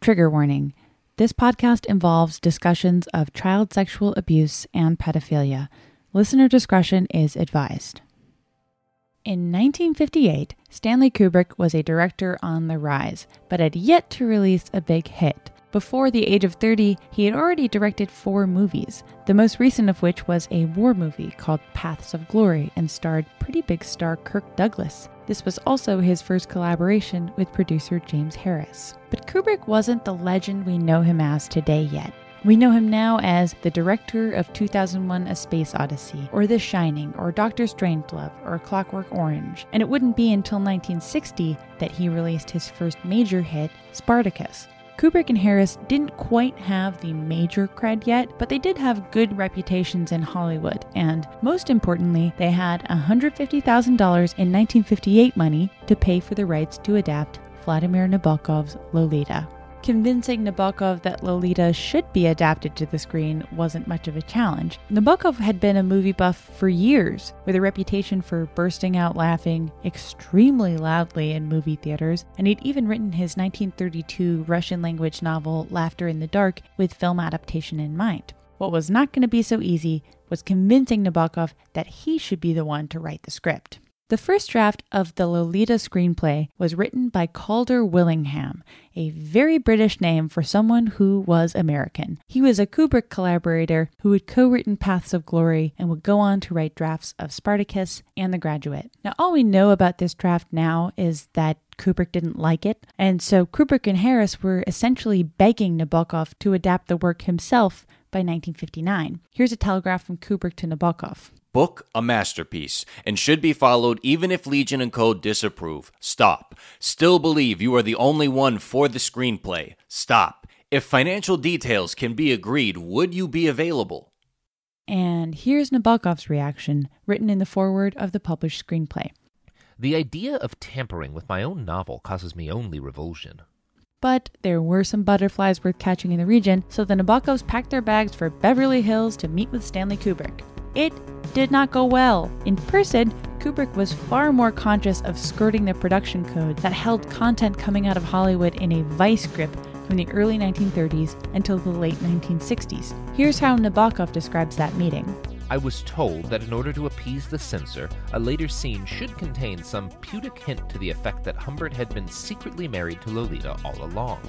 Trigger warning. This podcast involves discussions of child sexual abuse and pedophilia. Listener discretion is advised. In 1958, Stanley Kubrick was a director on the rise, but had yet to release a big hit. Before the age of 30, he had already directed four movies, the most recent of which was a war movie called Paths of Glory and starred pretty big star Kirk Douglas. This was also his first collaboration with producer James Harris. But Kubrick wasn't the legend we know him as today yet. We know him now as the director of 2001 A Space Odyssey, or The Shining, or Doctor Strangelove, or Clockwork Orange, and it wouldn't be until 1960 that he released his first major hit, Spartacus. Kubrick and Harris didn't quite have the major cred yet, but they did have good reputations in Hollywood, and most importantly, they had $150,000 in 1958 money to pay for the rights to adapt Vladimir Nabokov's Lolita. Convincing Nabokov that Lolita should be adapted to the screen wasn't much of a challenge. Nabokov had been a movie buff for years, with a reputation for bursting out laughing extremely loudly in movie theaters, and he'd even written his 1932 Russian language novel Laughter in the Dark with film adaptation in mind. What was not going to be so easy was convincing Nabokov that he should be the one to write the script. The first draft of the Lolita screenplay was written by Calder Willingham, a very British name for someone who was American. He was a Kubrick collaborator who had co written Paths of Glory and would go on to write drafts of Spartacus and The Graduate. Now, all we know about this draft now is that Kubrick didn't like it, and so Kubrick and Harris were essentially begging Nabokov to adapt the work himself by 1959. Here's a telegraph from Kubrick to Nabokov. Book a masterpiece and should be followed even if Legion and Code disapprove. Stop. Still believe you are the only one for the screenplay. Stop. If financial details can be agreed, would you be available? And here's Nabokov's reaction, written in the foreword of the published screenplay. The idea of tampering with my own novel causes me only revulsion. But there were some butterflies worth catching in the region, so the Nabokovs packed their bags for Beverly Hills to meet with Stanley Kubrick. It did not go well. In person, Kubrick was far more conscious of skirting the production code that held content coming out of Hollywood in a vice grip from the early 1930s until the late 1960s. Here's how Nabokov describes that meeting. I was told that in order to appease the censor, a later scene should contain some pudic hint to the effect that Humbert had been secretly married to Lolita all along.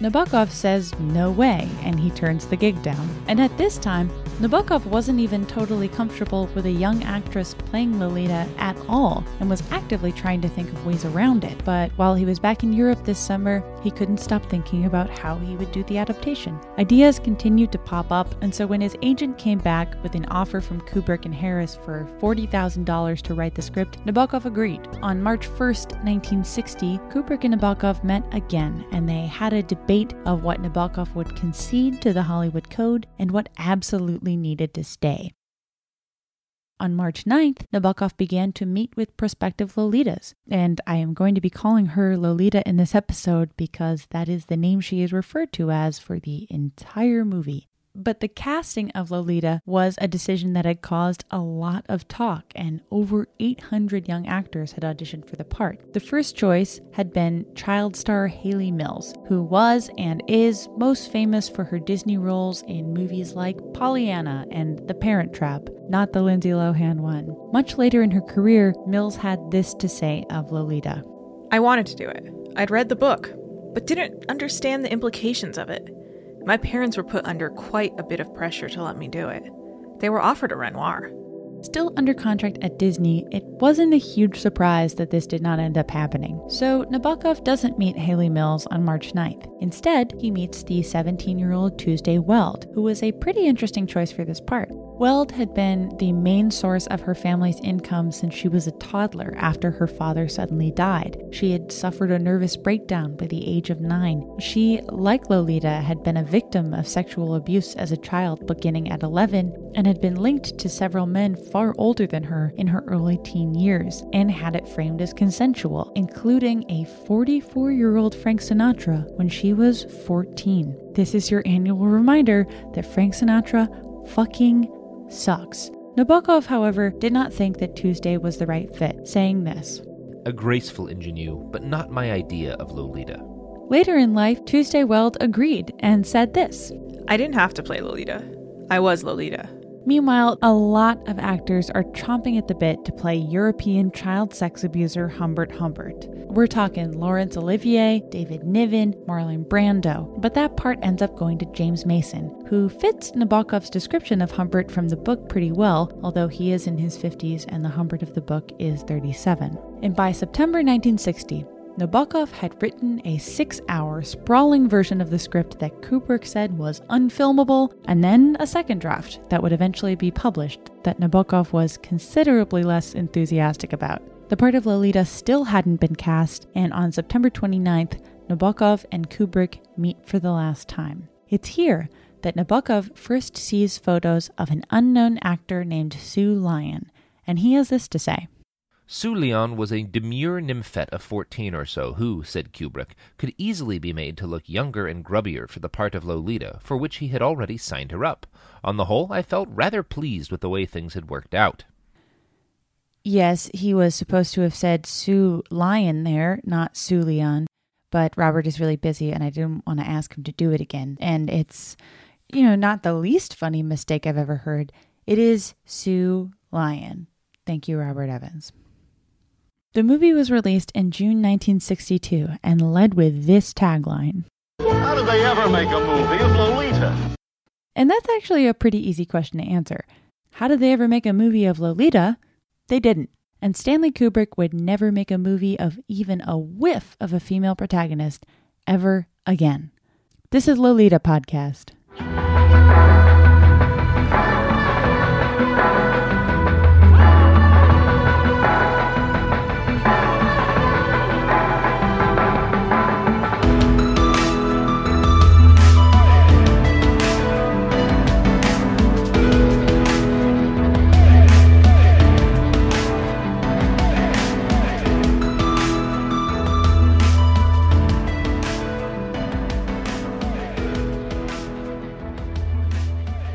Nabokov says no way, and he turns the gig down. And at this time, Nabokov wasn't even totally comfortable with a young actress playing Lolita at all, and was actively trying to think of ways around it. But while he was back in Europe this summer, he couldn't stop thinking about how he would do the adaptation. Ideas continued to pop up, and so when his agent came back with an offer from Kubrick and Harris for $40,000 to write the script, Nabokov agreed. On March 1st, 1960, Kubrick and Nabokov met again, and they had a debate of what Nabokov would concede to the Hollywood Code and what absolutely needed to stay. On March 9th, Nabokov began to meet with prospective Lolitas, and I am going to be calling her Lolita in this episode because that is the name she is referred to as for the entire movie. But the casting of Lolita was a decision that had caused a lot of talk, and over 800 young actors had auditioned for the part. The first choice had been child star Hayley Mills, who was and is most famous for her Disney roles in movies like Pollyanna and The Parent Trap, not the Lindsay Lohan one. Much later in her career, Mills had this to say of Lolita I wanted to do it. I'd read the book, but didn't understand the implications of it. My parents were put under quite a bit of pressure to let me do it. They were offered a Renoir. Still under contract at Disney, it wasn't a huge surprise that this did not end up happening. So Nabokov doesn't meet Hayley Mills on March 9th. Instead, he meets the 17 year old Tuesday Weld, who was a pretty interesting choice for this part. Weld had been the main source of her family's income since she was a toddler after her father suddenly died. She had suffered a nervous breakdown by the age of nine. She, like Lolita, had been a victim of sexual abuse as a child beginning at 11 and had been linked to several men far older than her in her early teen years and had it framed as consensual, including a 44 year old Frank Sinatra when she was 14. This is your annual reminder that Frank Sinatra fucking sucks. Nabokov, however, did not think that Tuesday was the right fit, saying this A graceful ingenue, but not my idea of Lolita. Later in life, Tuesday Weld agreed and said this I didn't have to play Lolita. I was Lolita. Meanwhile, a lot of actors are chomping at the bit to play European child sex abuser Humbert Humbert. We're talking Laurence Olivier, David Niven, Marlon Brando, but that part ends up going to James Mason, who fits Nabokov's description of Humbert from the book pretty well, although he is in his 50s and the Humbert of the book is 37. And by September 1960, Nabokov had written a six hour, sprawling version of the script that Kubrick said was unfilmable, and then a second draft that would eventually be published that Nabokov was considerably less enthusiastic about. The part of Lolita still hadn't been cast, and on September 29th, Nabokov and Kubrick meet for the last time. It's here that Nabokov first sees photos of an unknown actor named Sue Lyon, and he has this to say. Sue Lyon was a demure nymphette of fourteen or so who, said Kubrick, could easily be made to look younger and grubbier for the part of Lolita, for which he had already signed her up. On the whole, I felt rather pleased with the way things had worked out. Yes, he was supposed to have said Sue Lyon there, not Sue Leon, but Robert is really busy and I didn't want to ask him to do it again. And it's, you know, not the least funny mistake I've ever heard. It is Sue Lyon. Thank you, Robert Evans. The movie was released in June 1962 and led with this tagline How did they ever make a movie of Lolita? And that's actually a pretty easy question to answer. How did they ever make a movie of Lolita? They didn't. And Stanley Kubrick would never make a movie of even a whiff of a female protagonist ever again. This is Lolita Podcast.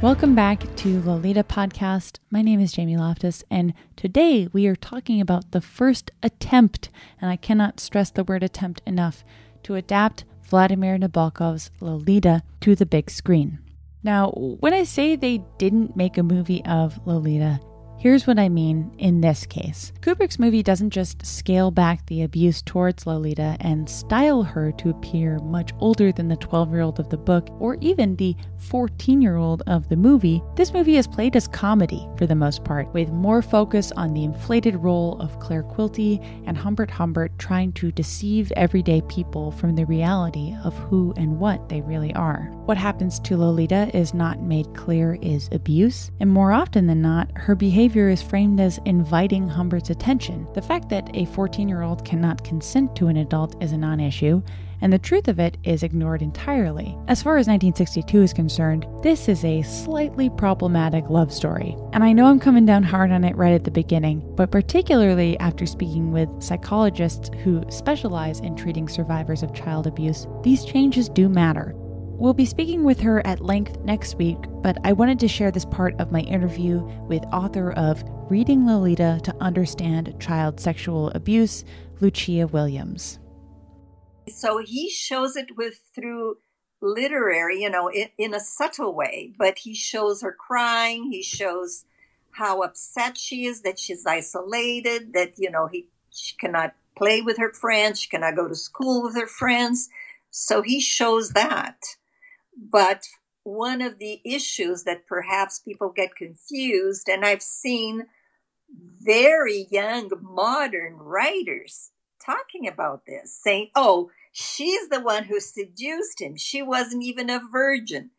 Welcome back to Lolita Podcast. My name is Jamie Loftus, and today we are talking about the first attempt, and I cannot stress the word attempt enough, to adapt Vladimir Nabokov's Lolita to the big screen. Now, when I say they didn't make a movie of Lolita, Here's what I mean in this case. Kubrick's movie doesn't just scale back the abuse towards Lolita and style her to appear much older than the 12 year old of the book or even the 14 year old of the movie. This movie is played as comedy for the most part, with more focus on the inflated role of Claire Quilty and Humbert Humbert trying to deceive everyday people from the reality of who and what they really are. What happens to Lolita is not made clear is abuse, and more often than not, her behavior behavior is framed as inviting Humbert's attention. The fact that a 14 year old cannot consent to an adult is a non issue, and the truth of it is ignored entirely. As far as 1962 is concerned, this is a slightly problematic love story. And I know I'm coming down hard on it right at the beginning, but particularly after speaking with psychologists who specialize in treating survivors of child abuse, these changes do matter. We'll be speaking with her at length next week, but I wanted to share this part of my interview with author of Reading Lolita to Understand Child Sexual Abuse, Lucia Williams. So he shows it with through literary, you know, in, in a subtle way, but he shows her crying. He shows how upset she is that she's isolated, that, you know, he, she cannot play with her friends, she cannot go to school with her friends. So he shows that. But one of the issues that perhaps people get confused, and I've seen very young modern writers talking about this, saying, oh, she's the one who seduced him. She wasn't even a virgin.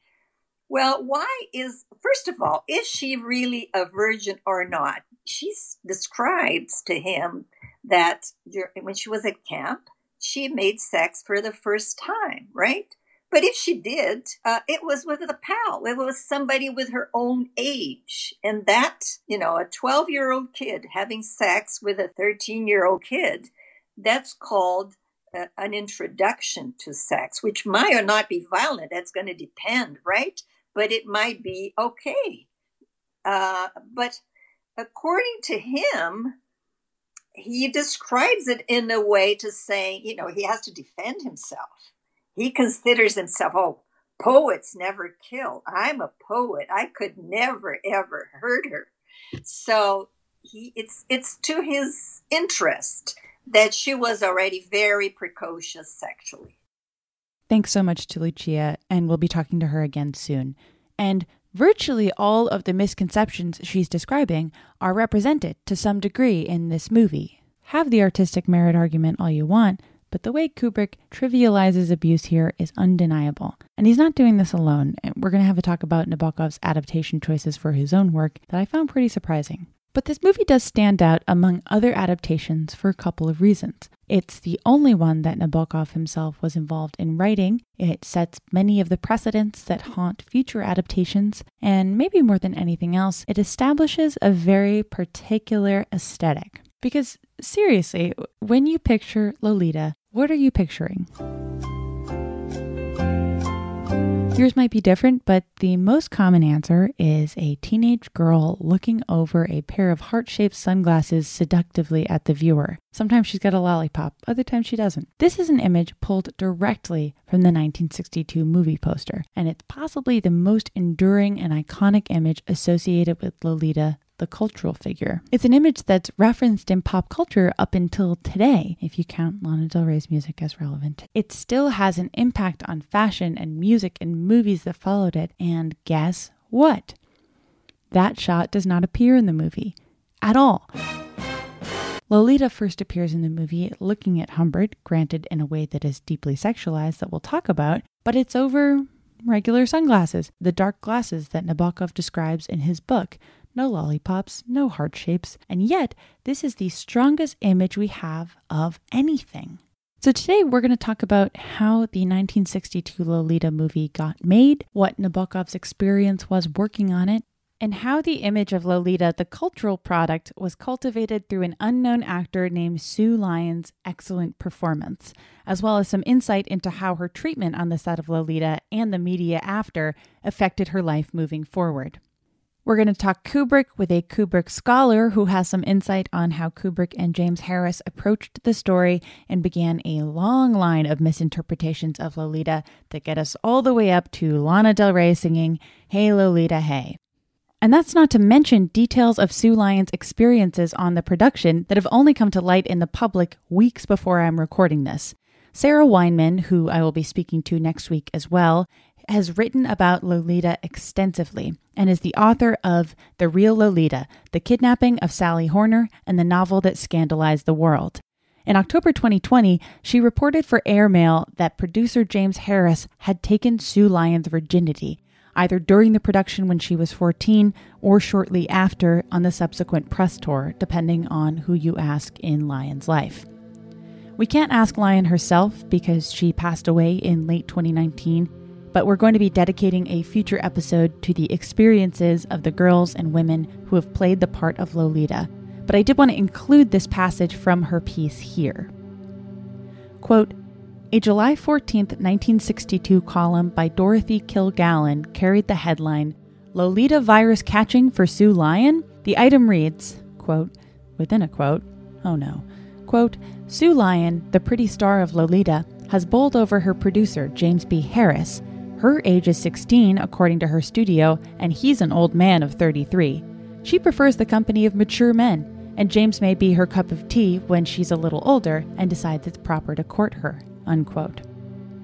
Well, why is, first of all, is she really a virgin or not? She describes to him that when she was at camp, she made sex for the first time, right? But if she did, uh, it was with a pal. It was somebody with her own age. And that, you know, a 12 year old kid having sex with a 13 year old kid that's called uh, an introduction to sex, which might or not be violent. That's going to depend, right? But it might be okay. Uh, but according to him, he describes it in a way to say, you know, he has to defend himself. He considers himself, oh, poets never kill. I'm a poet. I could never ever hurt her. So he, it's it's to his interest that she was already very precocious sexually. Thanks so much to Lucia, and we'll be talking to her again soon. And virtually all of the misconceptions she's describing are represented to some degree in this movie. Have the artistic merit argument all you want, but the way Kubrick trivializes abuse here is undeniable. And he's not doing this alone. We're going to have a talk about Nabokov's adaptation choices for his own work that I found pretty surprising. But this movie does stand out among other adaptations for a couple of reasons. It's the only one that Nabokov himself was involved in writing. It sets many of the precedents that haunt future adaptations, and maybe more than anything else, it establishes a very particular aesthetic. Because seriously, when you picture Lolita, what are you picturing? Yours might be different, but the most common answer is a teenage girl looking over a pair of heart shaped sunglasses seductively at the viewer. Sometimes she's got a lollipop, other times she doesn't. This is an image pulled directly from the 1962 movie poster, and it's possibly the most enduring and iconic image associated with Lolita the cultural figure. It's an image that's referenced in pop culture up until today, if you count Lana Del Rey's music as relevant. It still has an impact on fashion and music and movies that followed it, and guess what? That shot does not appear in the movie at all. Lolita first appears in the movie looking at Humbert, granted in a way that is deeply sexualized that we'll talk about, but it's over regular sunglasses, the dark glasses that Nabokov describes in his book, no lollipops, no heart shapes, and yet this is the strongest image we have of anything. So, today we're going to talk about how the 1962 Lolita movie got made, what Nabokov's experience was working on it, and how the image of Lolita, the cultural product, was cultivated through an unknown actor named Sue Lyon's excellent performance, as well as some insight into how her treatment on the set of Lolita and the media after affected her life moving forward. We're going to talk Kubrick with a Kubrick scholar who has some insight on how Kubrick and James Harris approached the story and began a long line of misinterpretations of Lolita that get us all the way up to Lana Del Rey singing, Hey Lolita, hey. And that's not to mention details of Sue Lyon's experiences on the production that have only come to light in the public weeks before I'm recording this. Sarah Weinman, who I will be speaking to next week as well, has written about Lolita extensively and is the author of The Real Lolita The Kidnapping of Sally Horner and the Novel That Scandalized the World. In October 2020, she reported for Airmail that producer James Harris had taken Sue Lyon's virginity. either during the production when she was 14 or shortly after on the subsequent press tour, depending on who you ask in Lyon's life. We can't ask Lyon herself because she passed away in late 2019, but we're going to be dedicating a future episode to the experiences of the girls and women who have played the part of Lolita. But I did want to include this passage from her piece here. Quote, a July 14, 1962 column by Dorothy Kilgallen carried the headline, Lolita virus catching for Sue Lyon? The item reads, quote, within a quote, oh no, quote, Sue Lyon, the pretty star of Lolita, has bowled over her producer, James B. Harris. Her age is 16, according to her studio, and he's an old man of 33. She prefers the company of mature men, and James may be her cup of tea when she's a little older and decides it's proper to court her. Unquote.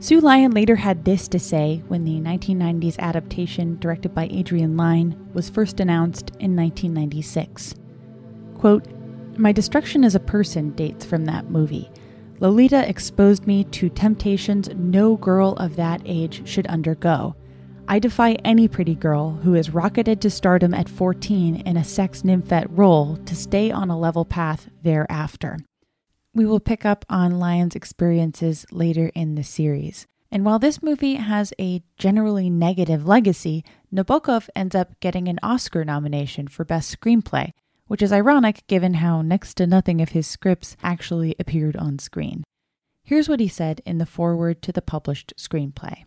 Sue Lyon later had this to say when the 1990s adaptation, directed by Adrian Lyne, was first announced in 1996. Quote, My destruction as a person dates from that movie. Lolita exposed me to temptations no girl of that age should undergo. I defy any pretty girl who is rocketed to stardom at 14 in a sex nymphette role to stay on a level path thereafter. We will pick up on Lyon's experiences later in the series. And while this movie has a generally negative legacy, Nabokov ends up getting an Oscar nomination for Best Screenplay, which is ironic given how next to nothing of his scripts actually appeared on screen. Here's what he said in the foreword to the published screenplay.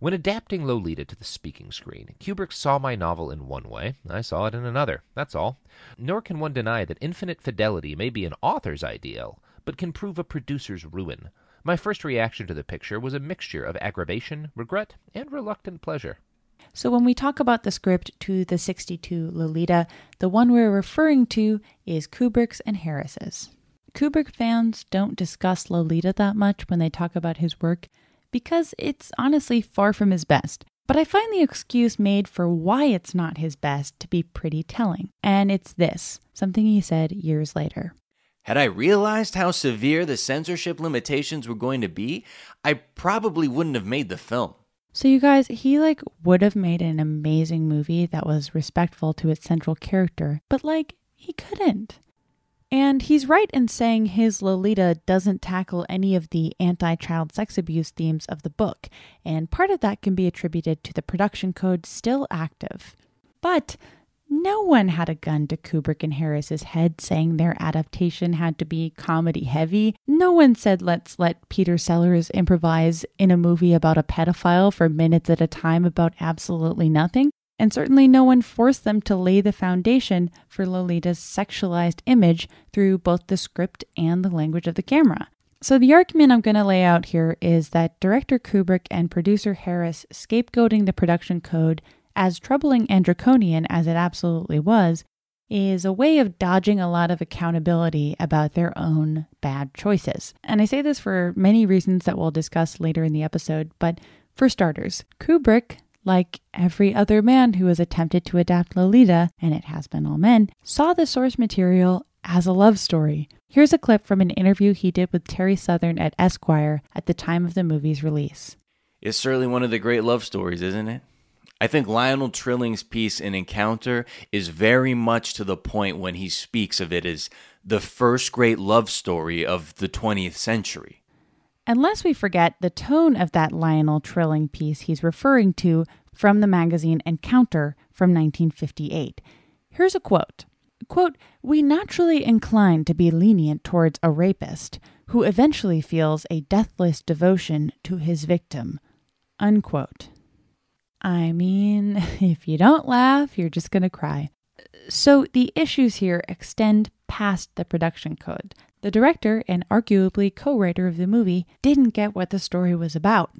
When adapting Lolita to the speaking screen, Kubrick saw my novel in one way, I saw it in another, that's all. Nor can one deny that infinite fidelity may be an author's ideal, but can prove a producer's ruin. My first reaction to the picture was a mixture of aggravation, regret, and reluctant pleasure. So, when we talk about the script to the 62 Lolita, the one we're referring to is Kubrick's and Harris's. Kubrick fans don't discuss Lolita that much when they talk about his work because it's honestly far from his best. But I find the excuse made for why it's not his best to be pretty telling. And it's this something he said years later. Had I realized how severe the censorship limitations were going to be, I probably wouldn't have made the film. So you guys, he like would have made an amazing movie that was respectful to its central character, but like he couldn't. And he's right in saying his Lolita doesn't tackle any of the anti child sex abuse themes of the book, and part of that can be attributed to the production code still active. But no one had a gun to Kubrick and Harris's head saying their adaptation had to be comedy heavy. No one said let's let Peter Sellers improvise in a movie about a pedophile for minutes at a time about absolutely nothing. And certainly no one forced them to lay the foundation for Lolita's sexualized image through both the script and the language of the camera. So, the argument I'm going to lay out here is that director Kubrick and producer Harris scapegoating the production code, as troubling and draconian as it absolutely was, is a way of dodging a lot of accountability about their own bad choices. And I say this for many reasons that we'll discuss later in the episode, but for starters, Kubrick like every other man who has attempted to adapt Lolita, and it has been all men, saw the source material as a love story. Here's a clip from an interview he did with Terry Southern at Esquire at the time of the movie's release. It's certainly one of the great love stories, isn't it? I think Lionel Trilling's piece in Encounter is very much to the point when he speaks of it as the first great love story of the 20th century. Unless we forget the tone of that Lionel Trilling piece he's referring to from the magazine Encounter from 1958. Here's a quote. Quote, we naturally incline to be lenient towards a rapist who eventually feels a deathless devotion to his victim. Unquote. I mean, if you don't laugh, you're just going to cry. So the issues here extend past the production code. The director and arguably co writer of the movie didn't get what the story was about.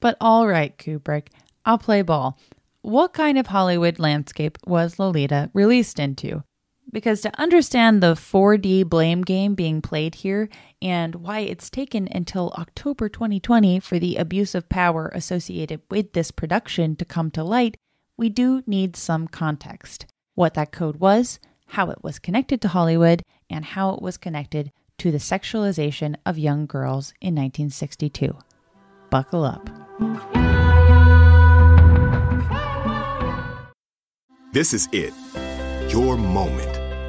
But all right, Kubrick, I'll play ball. What kind of Hollywood landscape was Lolita released into? Because to understand the 4D blame game being played here and why it's taken until October 2020 for the abuse of power associated with this production to come to light, we do need some context. What that code was, how it was connected to Hollywood, and how it was connected to the sexualization of young girls in 1962. Buckle up. This is it. Your moment.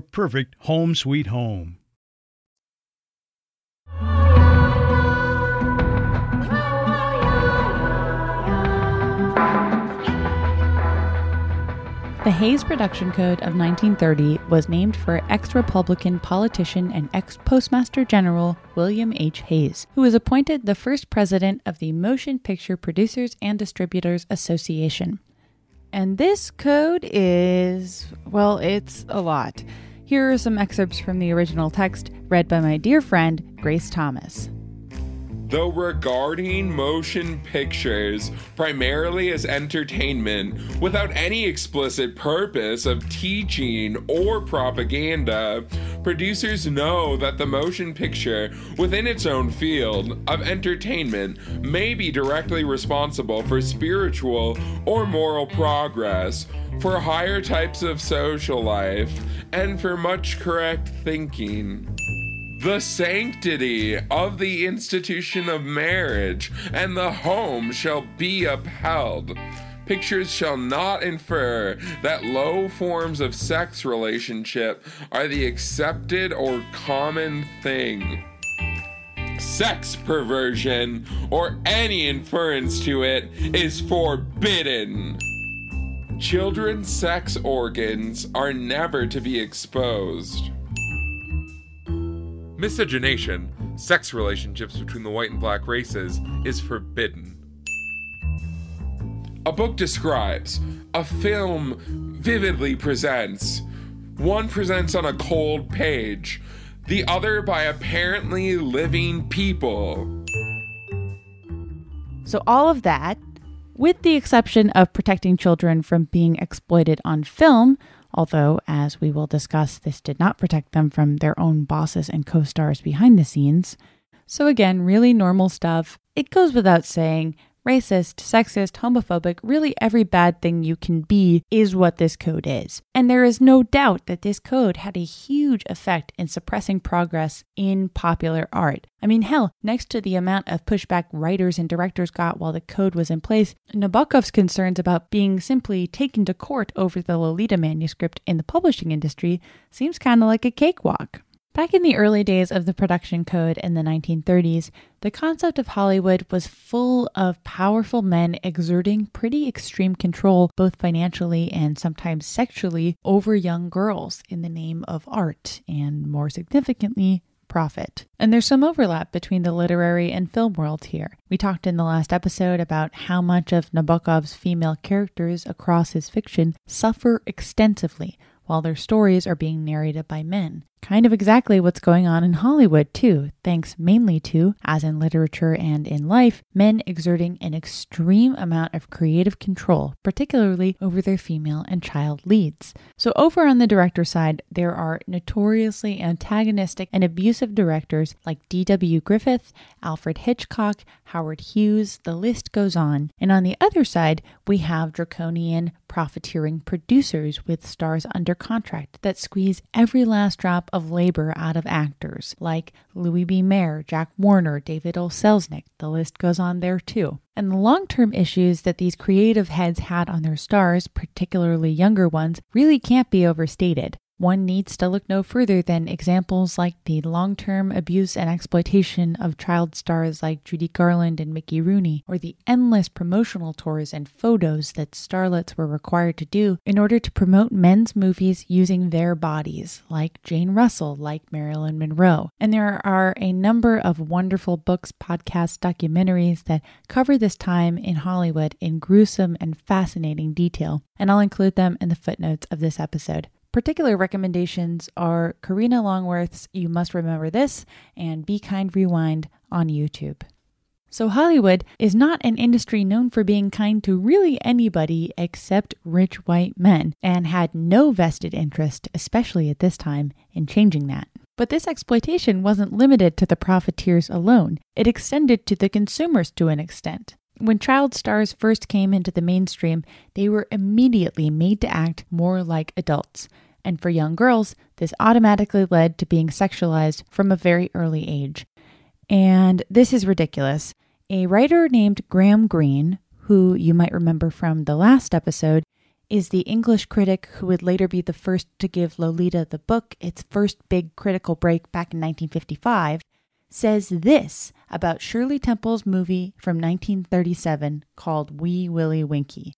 perfect home sweet home. The Hays Production Code of 1930 was named for ex Republican politician and ex Postmaster General William H. Hays, who was appointed the first president of the Motion Picture Producers and Distributors Association. And this code is, well, it's a lot. Here are some excerpts from the original text read by my dear friend, Grace Thomas. Though regarding motion pictures primarily as entertainment without any explicit purpose of teaching or propaganda, producers know that the motion picture within its own field of entertainment may be directly responsible for spiritual or moral progress, for higher types of social life, and for much correct thinking the sanctity of the institution of marriage and the home shall be upheld. Pictures shall not infer that low forms of sex relationship are the accepted or common thing. Sex perversion, or any inference to it, is forbidden. Children's sex organs are never to be exposed. Miscegenation, sex relationships between the white and black races, is forbidden. A book describes, a film vividly presents. One presents on a cold page, the other by apparently living people. So, all of that, with the exception of protecting children from being exploited on film, although, as we will discuss, this did not protect them from their own bosses and co stars behind the scenes. So, again, really normal stuff. It goes without saying racist, sexist, homophobic, really every bad thing you can be is what this code is. And there is no doubt that this code had a huge effect in suppressing progress in popular art. I mean, hell, next to the amount of pushback writers and directors got while the code was in place, Nabokov's concerns about being simply taken to court over the Lolita manuscript in the publishing industry seems kind of like a cakewalk. Back in the early days of the production code in the 1930s, the concept of Hollywood was full of powerful men exerting pretty extreme control, both financially and sometimes sexually, over young girls in the name of art and, more significantly, profit. And there's some overlap between the literary and film worlds here. We talked in the last episode about how much of Nabokov's female characters across his fiction suffer extensively while their stories are being narrated by men. Kind of exactly what's going on in Hollywood, too, thanks mainly to, as in literature and in life, men exerting an extreme amount of creative control, particularly over their female and child leads. So, over on the director side, there are notoriously antagonistic and abusive directors like D.W. Griffith, Alfred Hitchcock, Howard Hughes, the list goes on. And on the other side, we have draconian, profiteering producers with stars under contract that squeeze every last drop of labor out of actors, like Louis B. Mayer, Jack Warner, David O. Selznick. The list goes on there too. And the long term issues that these creative heads had on their stars, particularly younger ones, really can't be overstated. One needs to look no further than examples like the long term abuse and exploitation of child stars like Judy Garland and Mickey Rooney, or the endless promotional tours and photos that starlets were required to do in order to promote men's movies using their bodies, like Jane Russell, like Marilyn Monroe. And there are a number of wonderful books, podcasts, documentaries that cover this time in Hollywood in gruesome and fascinating detail, and I'll include them in the footnotes of this episode. Particular recommendations are Karina Longworth's You Must Remember This and Be Kind Rewind on YouTube. So, Hollywood is not an industry known for being kind to really anybody except rich white men, and had no vested interest, especially at this time, in changing that. But this exploitation wasn't limited to the profiteers alone, it extended to the consumers to an extent. When child stars first came into the mainstream, they were immediately made to act more like adults and for young girls, this automatically led to being sexualized from a very early age. And this is ridiculous. A writer named Graham Greene, who you might remember from the last episode, is the English critic who would later be the first to give Lolita the book its first big critical break back in 1955, says this about Shirley Temple's movie from 1937 called Wee Willie Winkie.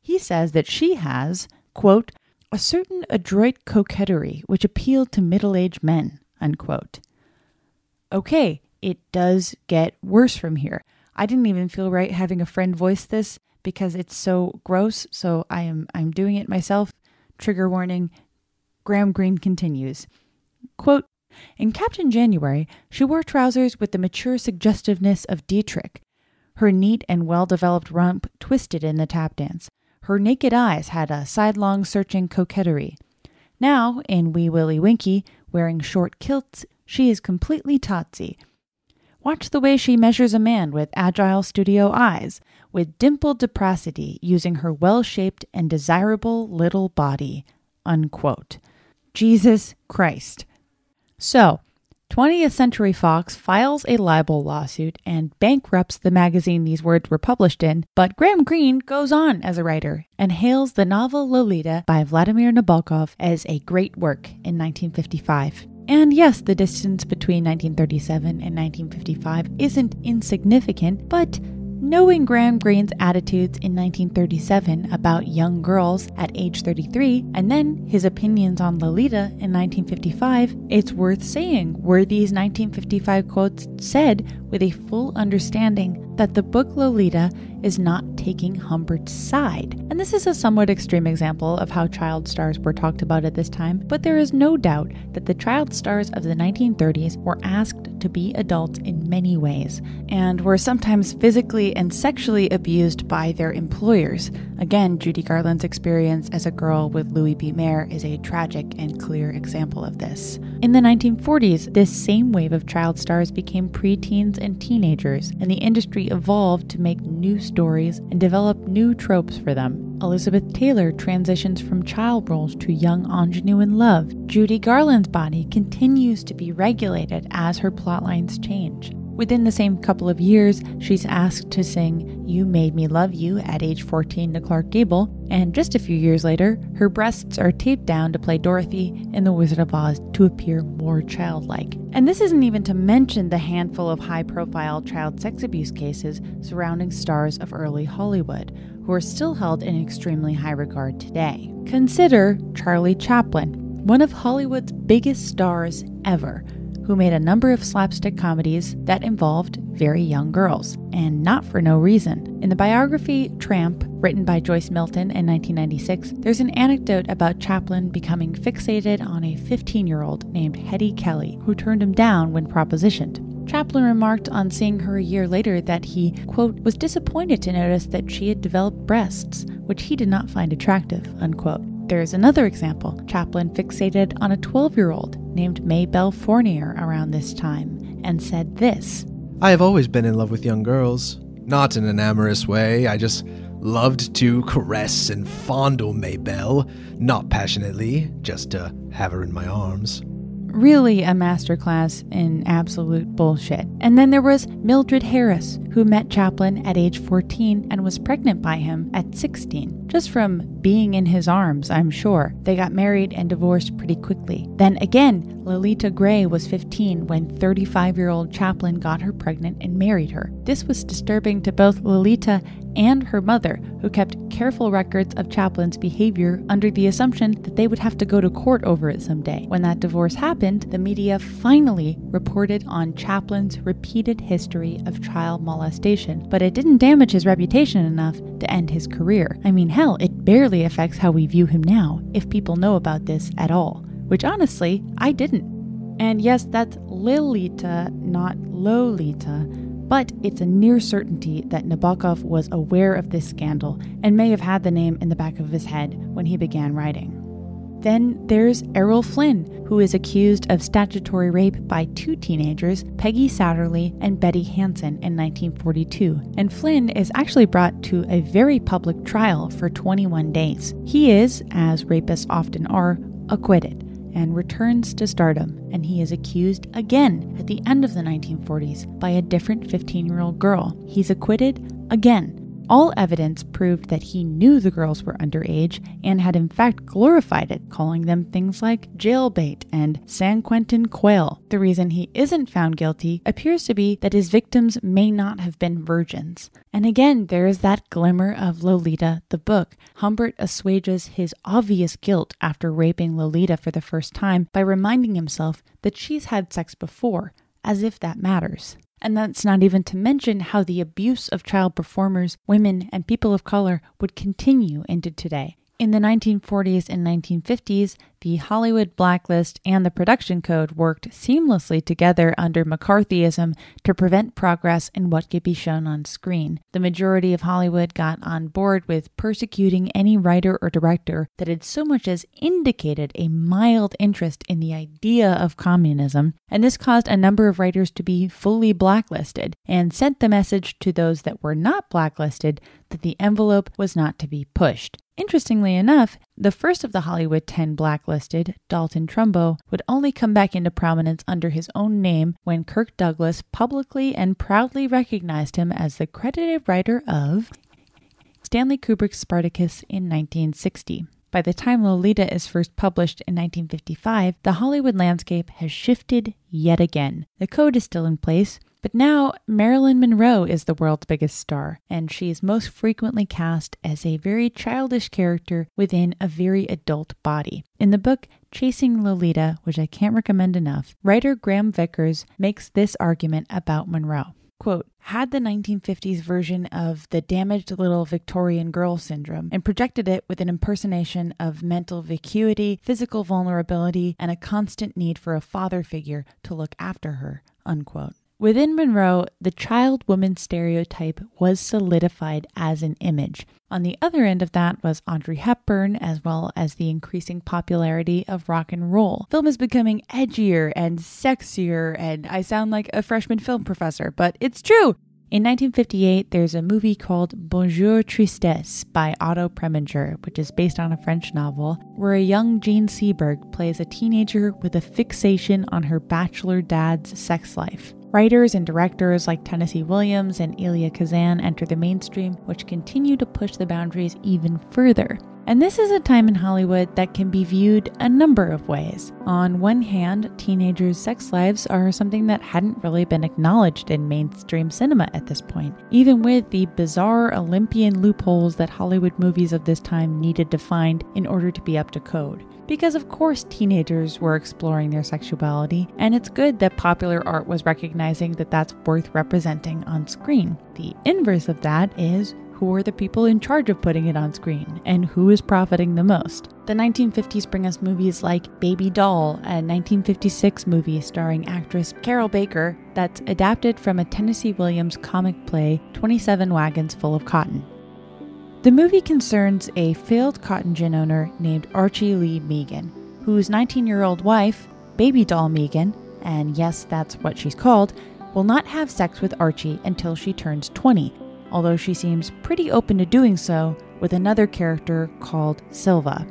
He says that she has, quote, a certain adroit coquetry which appealed to middle aged men. Unquote. Okay, it does get worse from here. I didn't even feel right having a friend voice this because it's so gross, so I am I'm doing it myself. Trigger warning. Graham Greene continues. Quote, in Captain January, she wore trousers with the mature suggestiveness of Dietrich. Her neat and well developed rump twisted in the tap dance. Her naked eyes had a sidelong searching coquetry. Now, in Wee Willie Winkie, wearing short kilts, she is completely totsy. Watch the way she measures a man with agile studio eyes, with dimpled deprosity, using her well shaped and desirable little body. Unquote. Jesus Christ. So, 20th Century Fox files a libel lawsuit and bankrupts the magazine these words were published in, but Graham Greene goes on as a writer and hails the novel Lolita by Vladimir Nabokov as a great work in 1955. And yes, the distance between 1937 and 1955 isn't insignificant, but Knowing Graham Greene's attitudes in 1937 about young girls at age 33, and then his opinions on Lolita in 1955, it's worth saying were these 1955 quotes said with a full understanding that the book Lolita is not taking Humbert's side. And this is a somewhat extreme example of how child stars were talked about at this time, but there is no doubt that the child stars of the 1930s were asked to be adults in many ways, and were sometimes physically and sexually abused by their employers. Again, Judy Garland's experience as a girl with Louis B. Mayer is a tragic and clear example of this. In the 1940s, this same wave of child stars became preteens and teenagers, and the industry evolved to make new stories and develop new tropes for them. Elizabeth Taylor transitions from child roles to young ingenue in love. Judy Garland's body continues to be regulated as her plotlines change. Within the same couple of years, she's asked to sing You Made Me Love You at age 14 to Clark Gable, and just a few years later, her breasts are taped down to play Dorothy in The Wizard of Oz to appear more childlike. And this isn't even to mention the handful of high profile child sex abuse cases surrounding stars of early Hollywood, who are still held in extremely high regard today. Consider Charlie Chaplin, one of Hollywood's biggest stars ever who made a number of slapstick comedies that involved very young girls, and not for no reason. In the biography Tramp, Written by Joyce Milton in 1996, there's an anecdote about Chaplin becoming fixated on a 15 year old named Hetty Kelly, who turned him down when propositioned. Chaplin remarked on seeing her a year later that he, quote, was disappointed to notice that she had developed breasts, which he did not find attractive, unquote. There's another example. Chaplin fixated on a 12 year old named Maybelle Fournier around this time and said this I have always been in love with young girls. Not in an amorous way, I just loved to caress and fondle Maybelle, not passionately, just to have her in my arms really a masterclass in absolute bullshit. And then there was Mildred Harris, who met Chaplin at age 14 and was pregnant by him at 16. Just from being in his arms, I'm sure. They got married and divorced pretty quickly. Then again, Lolita Gray was 15 when 35 year old Chaplin got her pregnant and married her. This was disturbing to both Lolita and her mother, who kept careful records of Chaplin's behavior under the assumption that they would have to go to court over it someday. When that divorce happened, the media finally reported on Chaplin's repeated history of child molestation, but it didn't damage his reputation enough to end his career. I mean, hell, it barely affects how we view him now, if people know about this at all which honestly, I didn't. And yes, that's Lilita, not Lolita, but it's a near certainty that Nabokov was aware of this scandal and may have had the name in the back of his head when he began writing. Then there's Errol Flynn, who is accused of statutory rape by two teenagers, Peggy Satterlee and Betty Hansen, in 1942. And Flynn is actually brought to a very public trial for 21 days. He is, as rapists often are, acquitted and returns to stardom, and he is accused again at the end of the 1940s by a different 15 year old girl. He's acquitted again all evidence proved that he knew the girls were underage and had in fact glorified it, calling them things like jailbait and San Quentin quail. The reason he isn't found guilty appears to be that his victims may not have been virgins. And again, there is that glimmer of Lolita, the book. Humbert assuages his obvious guilt after raping Lolita for the first time by reminding himself that she's had sex before, as if that matters. And that's not even to mention how the abuse of child performers, women, and people of color would continue into today. In the 1940s and 1950s, the Hollywood blacklist and the production code worked seamlessly together under McCarthyism to prevent progress in what could be shown on screen. The majority of Hollywood got on board with persecuting any writer or director that had so much as indicated a mild interest in the idea of communism, and this caused a number of writers to be fully blacklisted and sent the message to those that were not blacklisted that the envelope was not to be pushed. Interestingly enough, the first of the Hollywood 10 blacklisted, Dalton Trumbo, would only come back into prominence under his own name when Kirk Douglas publicly and proudly recognized him as the credited writer of Stanley Kubrick's Spartacus in 1960. By the time Lolita is first published in 1955, the Hollywood landscape has shifted yet again. The code is still in place, but now, Marilyn Monroe is the world's biggest star, and she is most frequently cast as a very childish character within a very adult body. In the book Chasing Lolita, which I can't recommend enough, writer Graham Vickers makes this argument about Monroe. Quote, had the 1950s version of the damaged little Victorian girl syndrome and projected it with an impersonation of mental vacuity, physical vulnerability, and a constant need for a father figure to look after her, unquote. Within Monroe, the child woman stereotype was solidified as an image. On the other end of that was Audrey Hepburn, as well as the increasing popularity of rock and roll. Film is becoming edgier and sexier, and I sound like a freshman film professor, but it's true. In 1958, there's a movie called Bonjour Tristesse by Otto Preminger, which is based on a French novel, where a young Jean Seberg plays a teenager with a fixation on her bachelor dad's sex life. Writers and directors like Tennessee Williams and Elia Kazan enter the mainstream, which continue to push the boundaries even further. And this is a time in Hollywood that can be viewed a number of ways. On one hand, teenagers' sex lives are something that hadn't really been acknowledged in mainstream cinema at this point, even with the bizarre Olympian loopholes that Hollywood movies of this time needed to find in order to be up to code because of course teenagers were exploring their sexuality, and it's good that popular art was recognizing that that's worth representing on screen. The inverse of that is who are the people in charge of putting it on screen and who is profiting the most. The 1950s bring us movies like Baby Doll, a 1956 movie starring actress Carroll Baker that's adapted from a Tennessee Williams comic play, 27 Wagons Full of Cotton. The movie concerns a failed cotton gin owner named Archie Lee Meighan, whose 19 year old wife, Baby Doll Meighan, and yes, that's what she's called, will not have sex with Archie until she turns 20, although she seems pretty open to doing so with another character called Silva.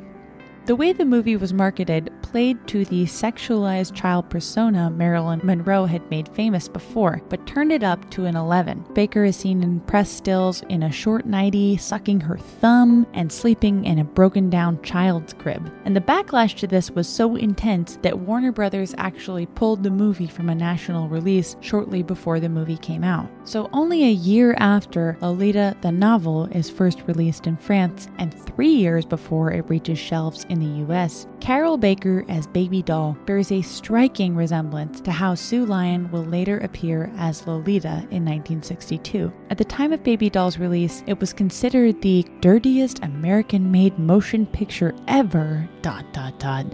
The way the movie was marketed played to the sexualized child persona Marilyn Monroe had made famous before, but turned it up to an 11. Baker is seen in press stills in a short nightie, sucking her thumb, and sleeping in a broken down child's crib. And the backlash to this was so intense that Warner Brothers actually pulled the movie from a national release shortly before the movie came out. So, only a year after Lolita the novel is first released in France, and three years before it reaches shelves in the US, Carroll Baker as Baby Doll bears a striking resemblance to how Sue Lyon will later appear as Lolita in 1962. At the time of Baby Doll's release, it was considered the dirtiest American made motion picture ever, dot dot dot,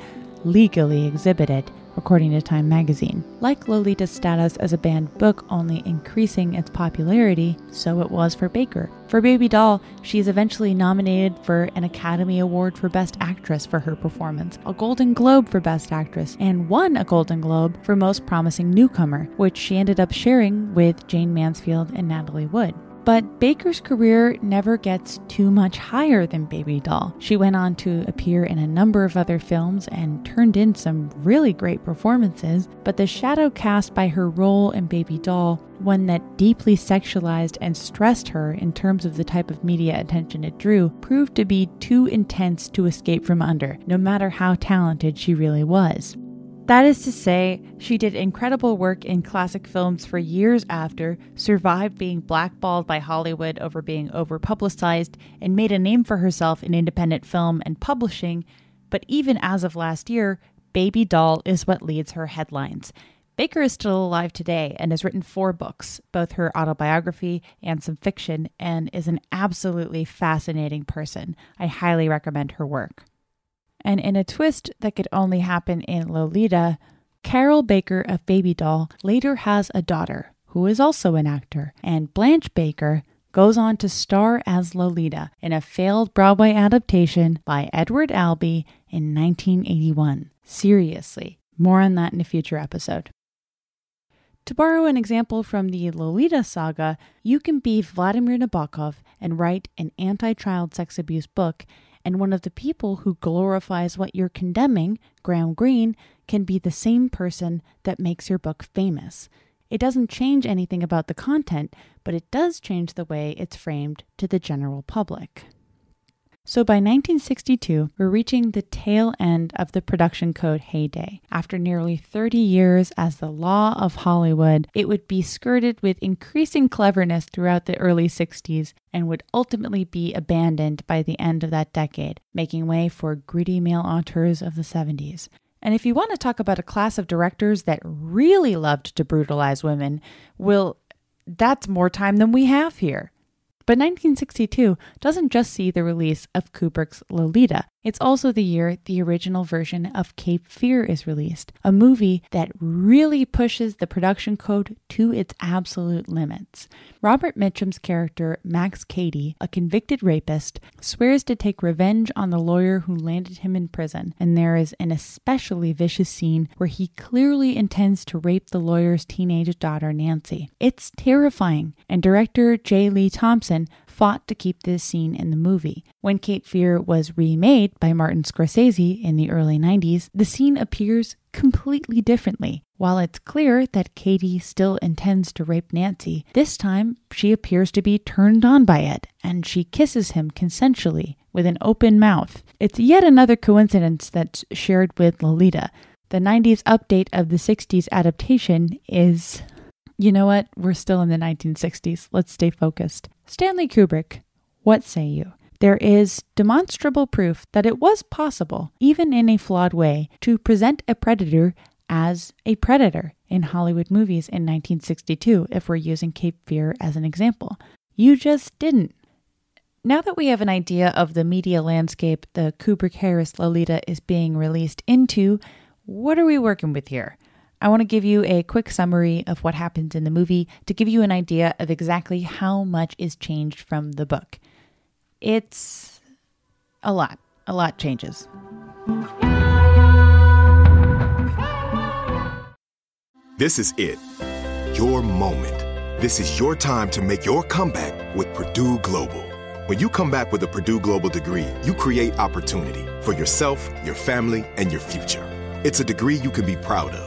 legally exhibited according to Time magazine. Like Lolita's status as a banned book only increasing its popularity, so it was for Baker. For Baby Doll, she is eventually nominated for an Academy Award for Best Actress for her performance, a Golden Globe for Best Actress, and won a Golden Globe for Most Promising Newcomer, which she ended up sharing with Jayne Mansfield and Natalie Wood. But Baker's career never gets too much higher than Baby Doll. She went on to appear in a number of other films and turned in some really great performances, but the shadow cast by her role in Baby Doll, one that deeply sexualized and stressed her in terms of the type of media attention it drew, proved to be too intense to escape from under, no matter how talented she really was. That is to say, she did incredible work in classic films for years after, survived being blackballed by Hollywood over being overpublicized, and made a name for herself in independent film and publishing. But even as of last year, Baby Doll is what leads her headlines. Baker is still alive today and has written four books, both her autobiography and some fiction, and is an absolutely fascinating person. I highly recommend her work. And in a twist that could only happen in Lolita, Carroll Baker of Baby Doll later has a daughter who is also an actor, and Blanche Baker goes on to star as Lolita in a failed Broadway adaptation by Edward Albee in 1981. Seriously, more on that in a future episode. To borrow an example from the Lolita saga, you can be Vladimir Nabokov and write an anti child sex abuse book and one of the people who glorifies what you're condemning, Graham Greene, can be the same person that makes your book famous. It doesn't change anything about the content, but it does change the way it's framed to the general public. So by 1962, we're reaching the tail end of the production code heyday. After nearly 30 years as the law of Hollywood, it would be skirted with increasing cleverness throughout the early 60s and would ultimately be abandoned by the end of that decade, making way for gritty male auteurs of the 70s. And if you want to talk about a class of directors that really loved to brutalize women, well, that's more time than we have here. But 1962 doesn't just see the release of Kubrick's Lolita. It's also the year the original version of Cape Fear is released, a movie that really pushes the production code to its absolute limits. Robert Mitchum's character, Max Cady, a convicted rapist, swears to take revenge on the lawyer who landed him in prison, and there is an especially vicious scene where he clearly intends to rape the lawyer's teenage daughter, Nancy. It's terrifying, and director J. Lee Thompson fought to keep this scene in the movie. When Cape Fear was remade by Martin Scorsese in the early 90s, the scene appears completely differently. While it's clear that Cady still intends to rape Nancy, this time she appears to be turned on by it, and she kisses him consensually with an open mouth. It's yet another coincidence that's shared with Lolita. The 90s update of the 60s adaptation is you know what? We're still in the 1960s. Let's stay focused. Stanley Kubrick, what say you? There is demonstrable proof that it was possible, even in a flawed way, to present a predator as a predator in Hollywood movies in 1962, if we're using Cape Fear as an example. You just didn't. Now that we have an idea of the media landscape the Kubrick Harris Lolita is being released into, what are we working with here? I want to give you a quick summary of what happens in the movie to give you an idea of exactly how much is changed from the book. It's a lot. A lot changes. This is it. Your moment. This is your time to make your comeback with Purdue Global. When you come back with a Purdue Global degree, you create opportunity for yourself, your family, and your future. It's a degree you can be proud of,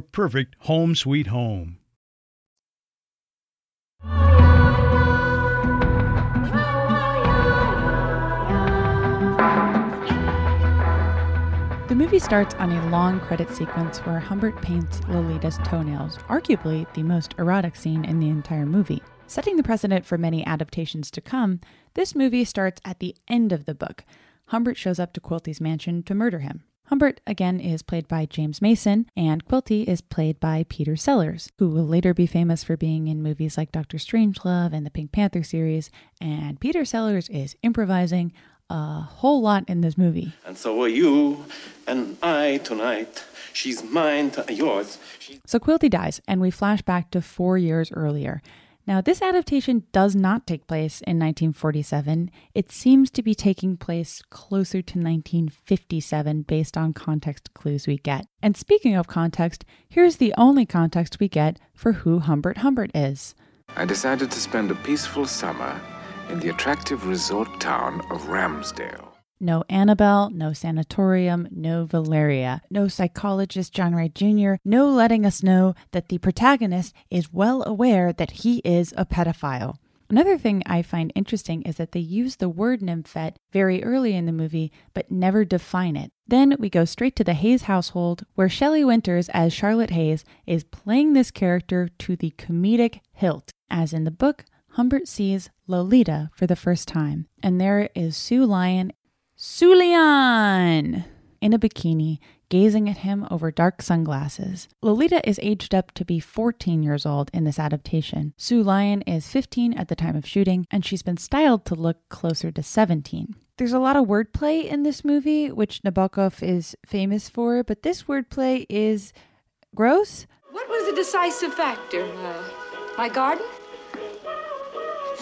perfect home sweet home. The movie starts on a long credit sequence where Humbert paints Lolita's toenails, arguably the most erotic scene in the entire movie. Setting the precedent for many adaptations to come, this movie starts at the end of the book. Humbert shows up to Quilty's mansion to murder him. Humbert, again, is played by James Mason, and Quilty is played by Peter Sellers, who will later be famous for being in movies like Doctor Strangelove and the Pink Panther series. And Peter Sellers is improvising a whole lot in this movie. And so are you and I tonight. She's mine, yours. She- So Quilty dies, and we flash back to four years earlier. Now, this adaptation does not take place in 1947. It seems to be taking place closer to 1957 based on context clues we get. And speaking of context, here's the only context we get for who Humbert Humbert is. I decided to spend a peaceful summer in the attractive resort town of Ramsdale. No Annabelle, no sanatorium, no Valeria, no psychologist John Ray Jr., no letting us know that the protagonist is well aware that he is a pedophile. Another thing I find interesting is that they use the word nymphette very early in the movie, but never define it. Then we go straight to the Haze household, where Shelley Winters, as Charlotte Haze, is playing this character to the comedic hilt. As in the book, Humbert sees Lolita for the first time, and there is Sue Lyon Sulian in a bikini, gazing at him over dark sunglasses. Lolita is aged up to be 14 years old in this adaptation. Sue Lyon is 15 at the time of shooting, and she's been styled to look closer to 17. There's a lot of wordplay in this movie, which Nabokov is famous for, but this wordplay is gross. What was the decisive factor? Uh, my garden?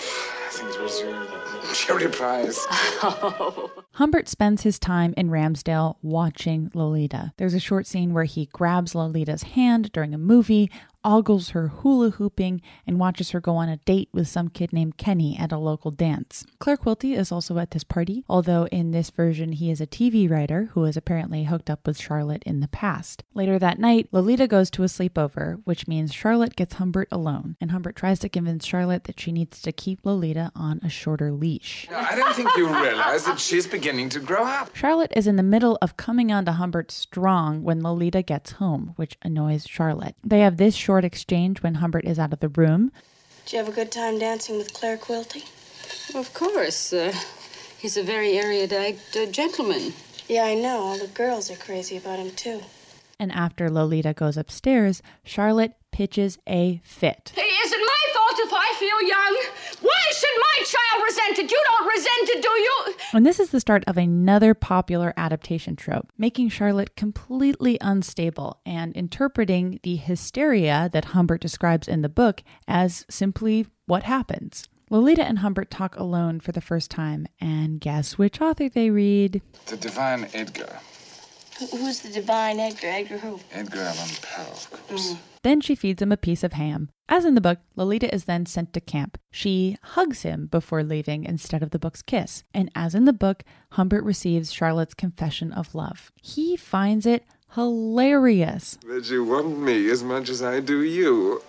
Things were cherry prize. Humbert spends his time in Ramsdale watching Lolita. There's a short scene where he grabs Lolita's hand during a movie, ogles her hula hooping, and watches her go on a date with some kid named Kenny at a local dance. Claire Quilty is also at this party, although in this version he is a TV writer who is apparently hooked up with Charlotte in the past. Later that night, Lolita goes to a sleepover, which means Charlotte gets Humbert alone, and Humbert tries to convince Charlotte that she needs to keep Lolita on a shorter leash. I don't think you realize that she's beginning to grow up. Charlotte is in the middle of coming on to Humbert strong when Lolita gets home, which annoys Charlotte. They have this short exchange when Humbert is out of the room. Did you have a good time dancing with Claire Quilty? Of course. Uh, he's a very erudite uh, gentleman. Yeah, I know. All the girls are crazy about him, too. And after Lolita goes upstairs, Charlotte pitches a fit. It isn't my fault if I feel young. Why should my child resent it? You don't resent it, do you? And this is the start of another popular adaptation trope, making Charlotte completely unstable and interpreting the hysteria that Humbert describes in the book as simply what happens. Lolita and Humbert talk alone for the first time, and guess which author they read? The Divine Edgar. Who's the divine Edgar? Edgar who? Edgar Allan Poe, of course. Mm. Then she feeds him a piece of ham. As in the book, Lolita is then sent to camp. She hugs him before leaving instead of the book's kiss. And as in the book, Humbert receives Charlotte's confession of love. He finds it hilarious. That you want me as much as I do you.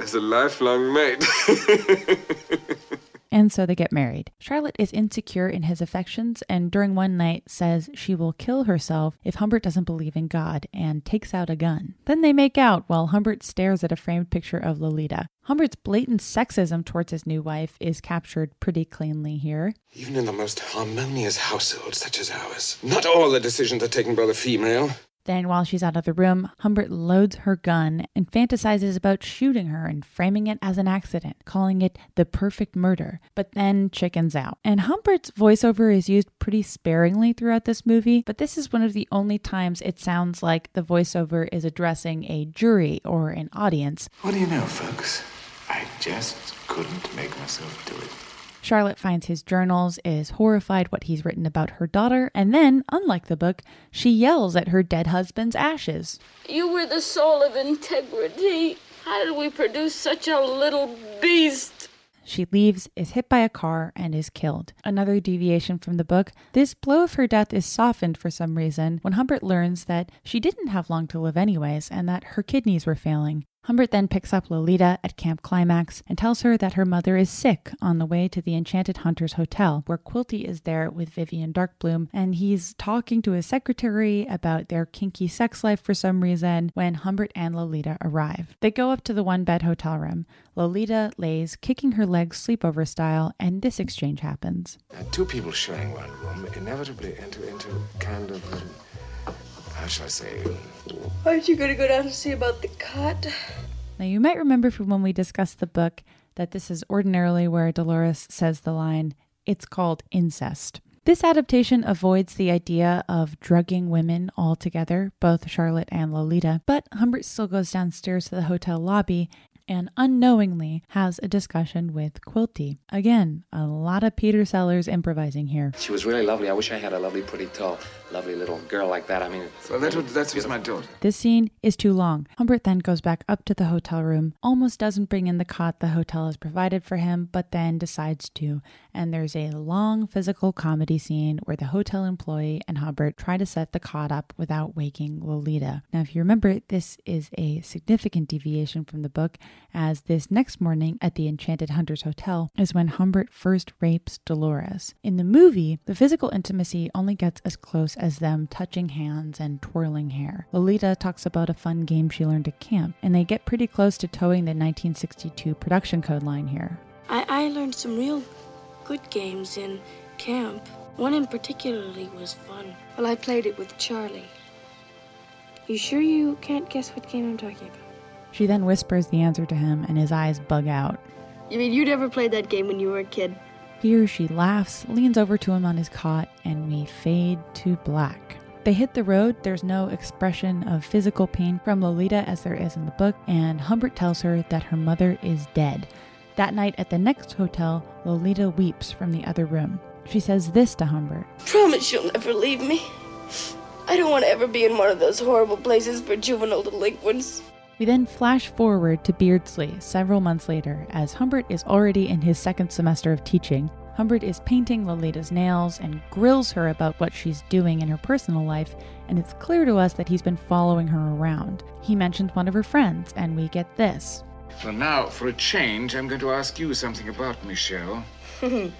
As a lifelong mate. And so they get married. Charlotte is insecure in his affections and during one night says she will kill herself if Humbert doesn't believe in God and takes out a gun. Then they make out while Humbert stares at a framed picture of Lolita. Humbert's blatant sexism towards his new wife is captured pretty cleanly here. Even in the most harmonious household such as ours, not all the decisions are taken by the female. Then, while she's out of the room, Humbert loads her gun and fantasizes about shooting her and framing it as an accident, calling it the perfect murder, but then chickens out. And Humbert's voiceover is used pretty sparingly throughout this movie, but this is one of the only times it sounds like the voiceover is addressing a jury or an audience. What do you know, folks? I just couldn't make myself do it. Charlotte finds his journals, is horrified what he's written about her daughter, and then, unlike the book, she yells at her dead husband's ashes. You were the soul of integrity. How did we produce such a little beast? She leaves, is hit by a car, and is killed. Another deviation from the book, this blow of her death is softened for some reason when Humbert learns that she didn't have long to live anyways and that her kidneys were failing. Humbert then picks up Lolita at Camp Climax and tells her that her mother is sick on the way to the Enchanted Hunters Hotel, where Quilty is there with Vivian Darkbloom, and he's talking to his secretary about their kinky sex life for some reason when Humbert and Lolita arrive. They go up to the one bed hotel room. Lolita lays kicking her legs sleepover style, and this exchange happens. Uh, two people sharing one room inevitably enter into kind of, um, how shall I say, Aren't you gonna go down to see about the cot? Now, you might remember from when we discussed the book that this is ordinarily where Dolores says the line, it's called incest. This adaptation avoids the idea of drugging women altogether, both Charlotte and Lolita, but Humbert still goes downstairs to the hotel lobby and unknowingly has a discussion with Quilty. Again, a lot of Peter Sellers improvising here. She was really lovely. I wish I had a lovely, pretty, tall, lovely little girl like that. I mean, So that was, that was my daughter. This scene is too long. Humbert then goes back up to the hotel room, almost doesn't bring in the cot the hotel has provided for him, but then decides to. And there's a long physical comedy scene where the hotel employee and Humbert try to set the cot up without waking Lolita. Now, if you remember, this is a significant deviation from the book, as this next morning at the Enchanted Hunters Hotel is when Humbert first rapes Dolores. In the movie, the physical intimacy only gets as close as them touching hands and twirling hair. Lolita talks about a fun game she learned at camp, and they get pretty close to towing the 1962 production code line here. I, I learned some real good games in camp. One in particularly was fun. Well, I played it with Charlie. You sure you can't guess what game I'm talking about? She then whispers the answer to him, and his eyes bug out. You mean you never played that game when you were a kid? Here she laughs, leans over to him on his cot, and we fade to black. They hit the road, there's no expression of physical pain from Lolita as there is in the book, and Humbert tells her that her mother is dead. That night at the next hotel, Lolita weeps from the other room. She says this to Humbert Promise you'll never leave me. I don't want to ever be in one of those horrible places for juvenile delinquents. We then flash forward to Beardsley several months later as Humbert is already in his second semester of teaching. Humbert is painting Lolita's nails and grills her about what she's doing in her personal life, and it's clear to us that he's been following her around. He mentions one of her friends, and we get this. So now, for a change, I'm going to ask you something about Michelle. you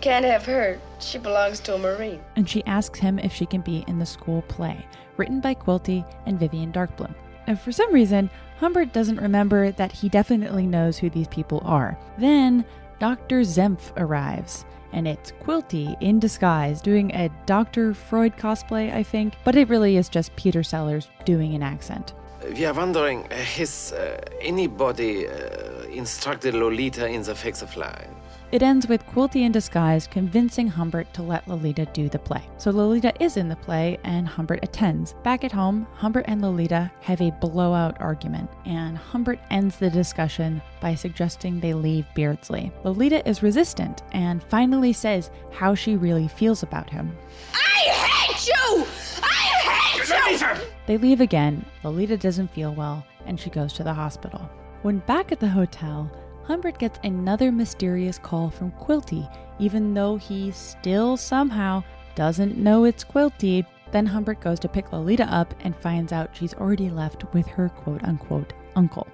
can't have her. She belongs to a Marine. And she asks him if she can be in the school play, written by Quilty and Vivian Darkbloom. And for some reason, Humbert doesn't remember that he definitely knows who these people are. Then, Dr. Zempf arrives, and it's Quilty in disguise doing a Dr. Freud cosplay, I think, but it really is just Peter Sellers doing an accent. We are wondering, uh, has uh, anybody uh, instructed Lolita in the facts of life? It ends with Quilty in disguise convincing Humbert to let Lolita do the play. So Lolita is in the play and Humbert attends. Back at home, Humbert and Lolita have a blowout argument, and Humbert ends the discussion by suggesting they leave Beardsley. Lolita is resistant and finally says how she really feels about him. I hate you! I hate you! They leave again. Lolita doesn't feel well, and she goes to the hospital. When back at the hotel, Humbert gets another mysterious call from Quilty, even though he still somehow doesn't know it's Quilty. Then Humbert goes to pick Lolita up and finds out she's already left with her quote unquote uncle.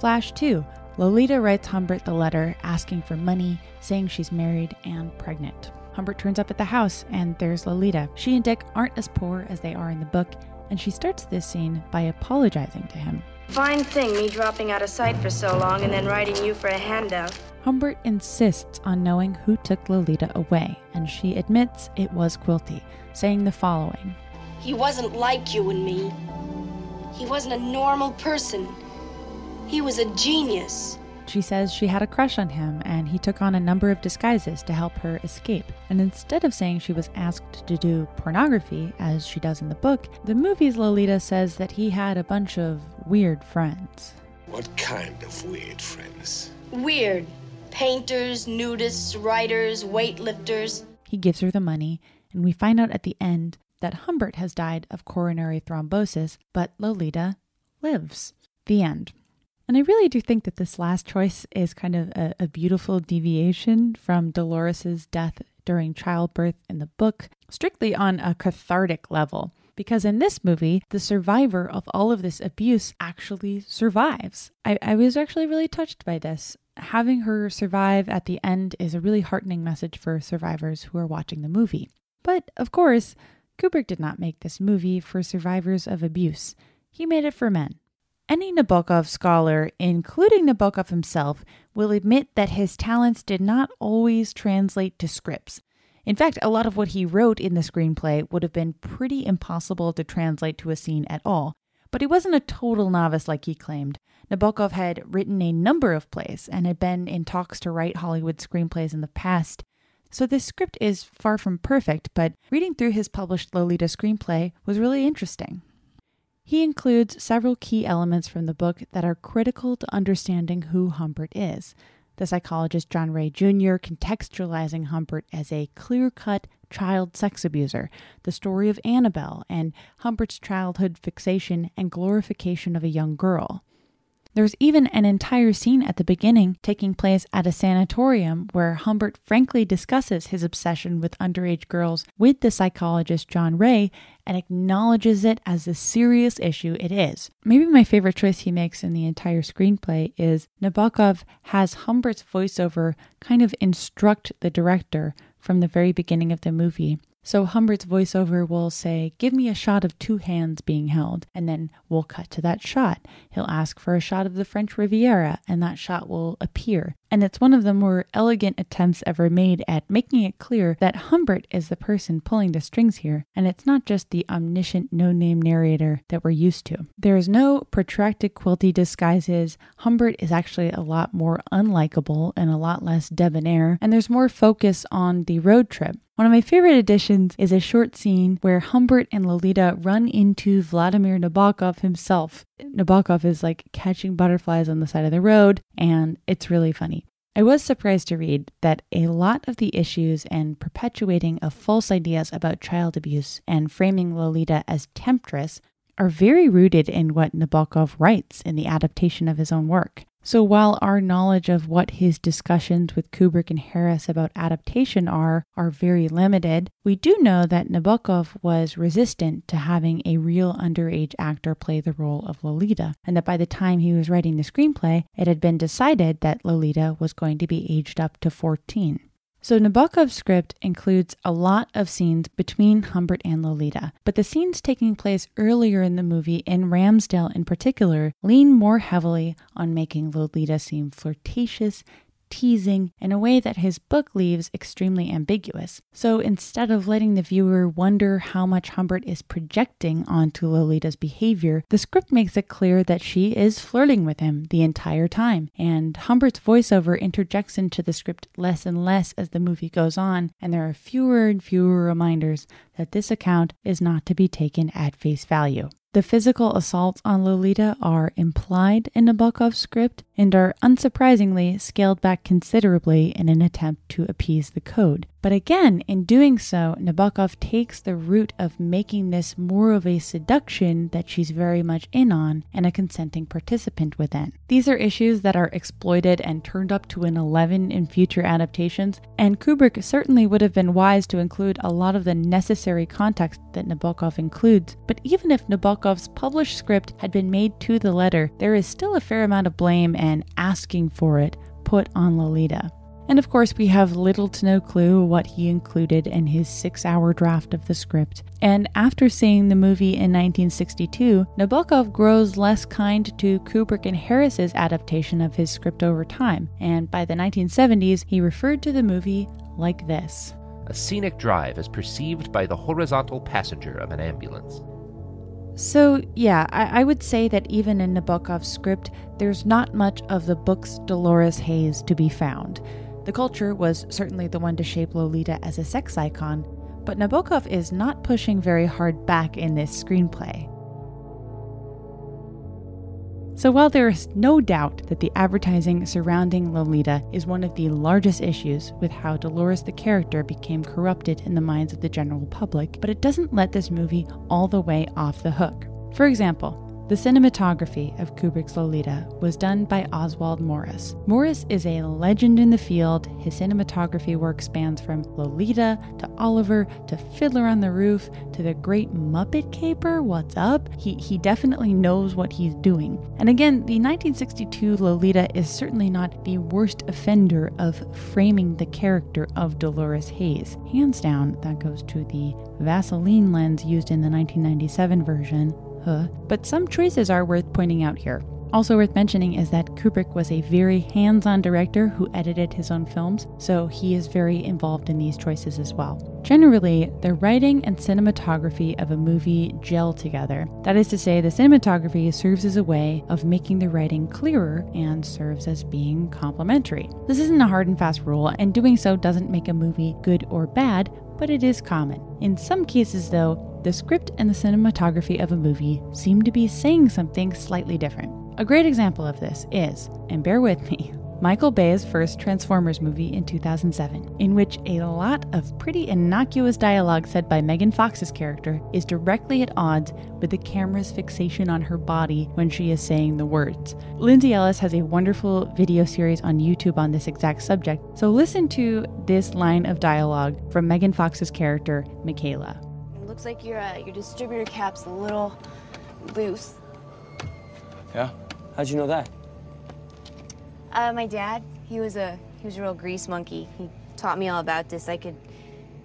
Flash 2 Lolita writes Humbert the letter asking for money, saying she's married and pregnant. Humbert turns up at the house and there's Lolita. She and Dick aren't as poor as they are in the book, and she starts this scene by apologizing to him. Fine thing, me dropping out of sight for so long and then writing you for a handout. Humbert insists on knowing who took Lolita away, and she admits it was Quilty, saying the following He wasn't like you and me. He wasn't a normal person. He was a genius. She says she had a crush on him and he took on a number of disguises to help her escape. And instead of saying she was asked to do pornography, as she does in the book, the movie's Lolita says that he had a bunch of weird friends. What kind of weird friends? Weird. Painters, nudists, writers, weightlifters. He gives her the money, and we find out at the end that Humbert has died of coronary thrombosis, but Lolita lives. The end. And I really do think that this last choice is kind of a, a beautiful deviation from Dolores's death during childbirth in the book, strictly on a cathartic level. Because in this movie, the survivor of all of this abuse actually survives. I, I was actually really touched by this. Having her survive at the end is a really heartening message for survivors who are watching the movie. But of course, Kubrick did not make this movie for survivors of abuse. He made it for men. Any Nabokov scholar, including Nabokov himself, will admit that his talents did not always translate to scripts. In fact, a lot of what he wrote in the screenplay would have been pretty impossible to translate to a scene at all. But he wasn't a total novice like he claimed. Nabokov had written a number of plays and had been in talks to write Hollywood screenplays in the past. So this script is far from perfect, but reading through his published Lolita screenplay was really interesting. He includes several key elements from the book that are critical to understanding who Humbert is. The psychologist John Ray Jr. contextualizing Humbert as a clear cut child sex abuser, the story of Annabelle, and Humbert's childhood fixation and glorification of a young girl. There's even an entire scene at the beginning taking place at a sanatorium where Humbert frankly discusses his obsession with underage girls with the psychologist John Ray and acknowledges it as the serious issue it is. Maybe my favorite choice he makes in the entire screenplay is Nabokov has Humbert's voiceover kind of instruct the director from the very beginning of the movie so Humbert's voiceover will say, Give me a shot of two hands being held, and then we'll cut to that shot. He'll ask for a shot of the French Riviera, and that shot will appear. And it's one of the more elegant attempts ever made at making it clear that Humbert is the person pulling the strings here, and it's not just the omniscient no name narrator that we're used to. There is no protracted quilty disguises. Humbert is actually a lot more unlikable and a lot less debonair, and there's more focus on the road trip. One of my favorite additions is a short scene where Humbert and Lolita run into Vladimir Nabokov himself. Nabokov is like catching butterflies on the side of the road, and it's really funny. I was surprised to read that a lot of the issues and perpetuating of false ideas about child abuse and framing Lolita as temptress are very rooted in what Nabokov writes in the adaptation of his own work. So while our knowledge of what his discussions with Kubrick and Harris about adaptation are are very limited, we do know that Nabokov was resistant to having a real underage actor play the role of Lolita, and that by the time he was writing the screenplay, it had been decided that Lolita was going to be aged up to 14. So Nabokov's script includes a lot of scenes between Humbert and Lolita, but the scenes taking place earlier in the movie, in Ramsdale in particular, lean more heavily on making Lolita seem flirtatious, teasing in a way that his book leaves extremely ambiguous. So instead of letting the viewer wonder how much Humbert is projecting onto Lolita's behavior, the script makes it clear that she is flirting with him the entire time. And Humbert's voiceover interjects into the script less and less as the movie goes on, and there are fewer and fewer reminders that this account is not to be taken at face value. The physical assaults on Lolita are implied in Nabokov's script and are unsurprisingly scaled back considerably in an attempt to appease the code. But again, in doing so, Nabokov takes the route of making this more of a seduction that she's very much in on and a consenting participant within. These are issues that are exploited and turned up to an 11 in future adaptations, and Kubrick certainly would have been wise to include a lot of the necessary context that Nabokov includes. But even if Nabokov's published script had been made to the letter, there is still a fair amount of blame and asking for it put on Lolita. And of course, we have little to no clue what he included in his six hour draft of the script. And after seeing the movie in 1962, Nabokov grows less kind to Kubrick and Harris's adaptation of his script over time. And by the 1970s, he referred to the movie like this A scenic drive as perceived by the horizontal passenger of an ambulance. So, yeah, I, I, would say that even in Nabokov's script, there's not much of the book's Dolores Haze to be found. The culture was certainly the one to shape Lolita as a sex icon, but Nabokov is not pushing very hard back in this screenplay. So, while there is no doubt that the advertising surrounding Lolita is one of the largest issues with how Dolores the character became corrupted in the minds of the general public, but it doesn't let this movie all the way off the hook. For example, the cinematography of Kubrick's Lolita was done by Oswald Morris. Morris is a legend in the field. His cinematography work spans from Lolita to Oliver to Fiddler on the Roof to the Great Muppet Caper. What's up? He, he definitely knows what he's doing. And again, the 1962 Lolita is certainly not the worst offender of framing the character of Dolores Haze. Hands down, that goes to the Vaseline lens used in the 1997 version huh. But some choices are worth pointing out here. Also worth mentioning is that Kubrick was a very hands on director who edited his own films, so he is very involved in these choices as well. Generally, the writing and cinematography of a movie gel together. That is to say, the cinematography serves as a way of making the writing clearer and serves as being complementary. This isn't a hard and fast rule, and doing so doesn't make a movie good or bad, but it is common. In some cases, though, the script and the cinematography of a movie seem to be saying something slightly different. A great example of this is, and bear with me, Michael Bay's first Transformers movie in 2007, in which a lot of pretty innocuous dialogue said by Megan Fox's character is directly at odds with the camera's fixation on her body when she is saying the words. Lindsay Ellis has a wonderful video series on YouTube on this exact subject, so listen to this line of dialogue from Megan Fox's character, Mikaela. Looks like your uh, your distributor cap's a little loose. Yeah? How'd you know that? Uh, my dad, he was a he was a real grease monkey. He taught me all about this. I could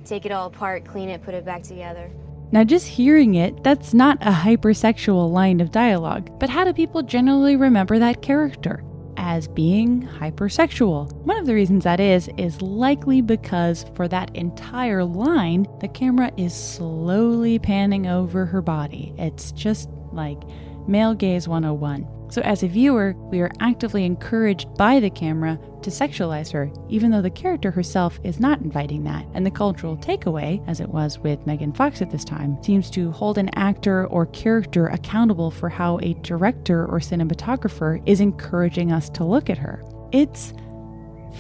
take it all apart, clean it, put it back together. Now, just hearing it, that's not a hypersexual line of dialogue, but how do people generally remember that character? As being hypersexual. One of the reasons that is, is likely because for that entire line, the camera is slowly panning over her body. It's just like male gaze 101. So, as a viewer, we are actively encouraged by the camera to sexualize her, even though the character herself is not inviting that. And the cultural takeaway, as it was with Megan Fox at this time, seems to hold an actor or character accountable for how a director or cinematographer is encouraging us to look at her. It's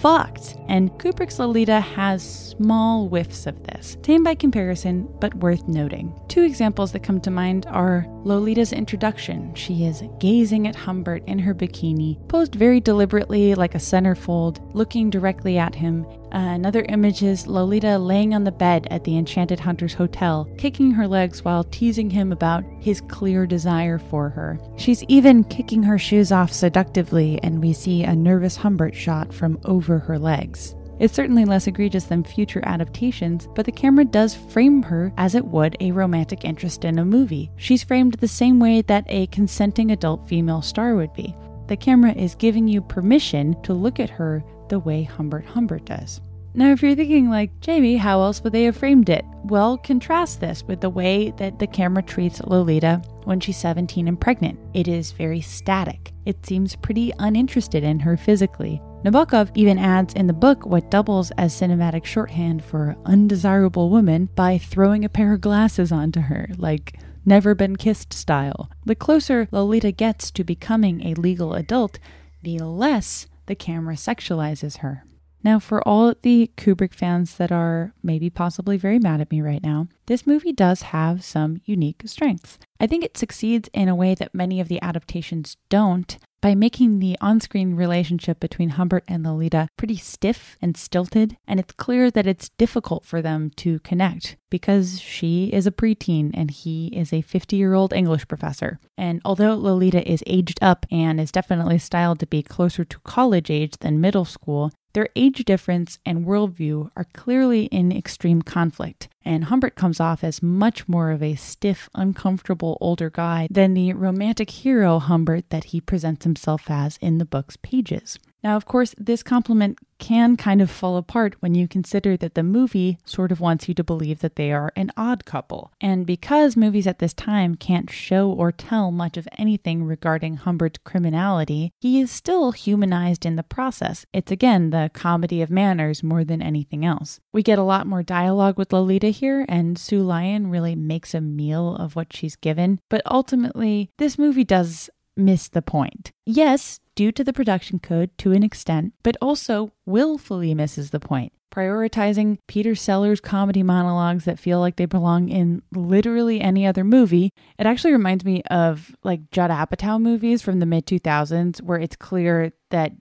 fucked. And Kubrick's Lolita has small whiffs of this, tame by comparison, but worth noting. Two examples that come to mind are Lolita's introduction. She is gazing at Humbert in her bikini, posed very deliberately like a centerfold, looking directly at him. Uh, another image is Lolita laying on the bed at the Enchanted Hunters Hotel, kicking her legs while teasing him about his clear desire for her. She's even kicking her shoes off seductively, and we see a nervous Humbert shot from over her legs. It's certainly less egregious than future adaptations, but the camera does frame her as it would a romantic interest in a movie. She's framed the same way that a consenting adult female star would be. The camera is giving you permission to look at her the way Humbert Humbert does. Now, if you're thinking, like, Jamie, how else would they have framed it? Well, contrast this with the way that the camera treats Lolita when she's 17 and pregnant. It is very static. It seems pretty uninterested in her physically. Nabokov even adds in the book what doubles as cinematic shorthand for undesirable woman by throwing a pair of glasses onto her, like never been kissed style. The closer Lolita gets to becoming a legal adult, the less the camera sexualizes her. Now, for all the Kubrick fans that are maybe possibly very mad at me right now, this movie does have some unique strengths. I think it succeeds in a way that many of the adaptations don't by making the on screen relationship between Humbert and Lolita pretty stiff and stilted, and it's clear that it's difficult for them to connect because she is a preteen and he is a 50 year old English professor. And although Lolita is aged up and is definitely styled to be closer to college age than middle school, their age difference and worldview are clearly in extreme conflict, and Humbert comes off as much more of a stiff, uncomfortable older guy than the romantic hero Humbert that he presents himself as in the book's pages. Now, of course, this compliment can kind of fall apart when you consider that the movie sort of wants you to believe that they are an odd couple. And because movies at this time can't show or tell much of anything regarding Humbert's criminality, he is still humanized in the process. It's again the comedy of manners more than anything else. We get a lot more dialogue with Lolita here, and Sue Lyon really makes a meal of what she's given. But ultimately, this movie does miss the point. Yes, due to the production code to an extent, but also willfully misses the point, prioritizing Peter Sellers comedy monologues that feel like they belong in literally any other movie. It actually reminds me of like Judd Apatow movies from the mid 2000s where it's clear that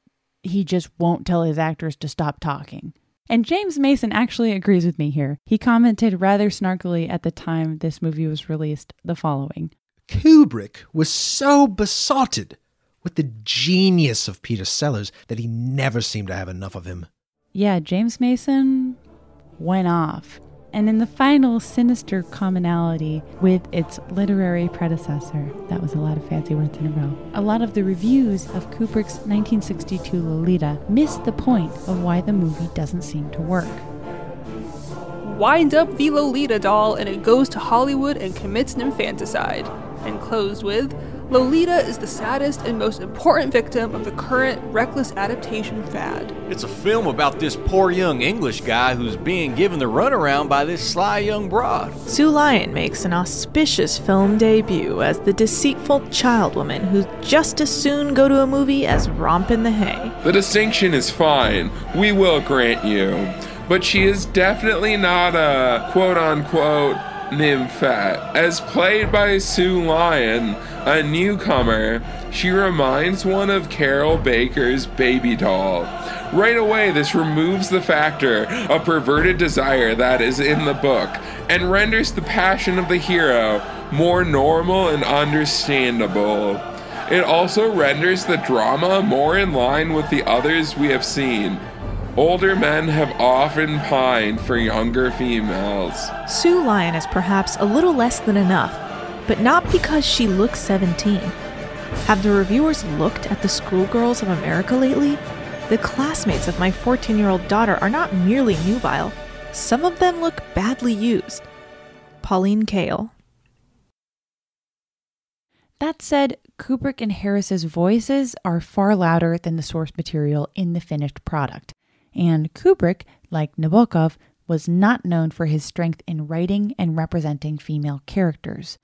he just won't tell his actors to stop talking. And James Mason actually agrees with me here. He commented rather snarkily at the time this movie was released the following Kubrick was so besotted with the genius of Peter Sellers that he never seemed to have enough of him. Yeah, James Mason went off. And in the final sinister commonality with its literary predecessor, that was a lot of fancy words in a row, a lot of the reviews of Kubrick's 1962 Lolita missed the point of why the movie doesn't seem to work. Wind up the Lolita doll and it goes to Hollywood and commits an infanticide. And closed with Lolita is the saddest and most important victim of the current reckless adaptation fad. It's a film about this poor young English guy who's being given the runaround by this sly young broad. Sue Lyon makes an auspicious film debut as the deceitful child woman who'd just as soon go to a movie as romp in the hay. The distinction is fine, we will grant you. But she is definitely not a quote unquote nymphette. As played by Sue Lyon, a newcomer, she reminds one of Carroll Baker's baby doll. Right away, this removes the factor of perverted desire that is in the book and renders the passion of the hero more normal and understandable. It also renders the drama more in line with the others we have seen. Older men have often pined for younger females. Sue Lyon is perhaps a little less than enough, but not because she looks 17. Have the reviewers looked at the schoolgirls of America lately? The classmates of my 14 year old daughter are not merely nubile, some of them look badly used. Pauline Kael. That said, Kubrick and Harris's voices are far louder than the source material in the finished product. And Kubrick, like Nabokov, was not known for his strength in writing and representing female characters.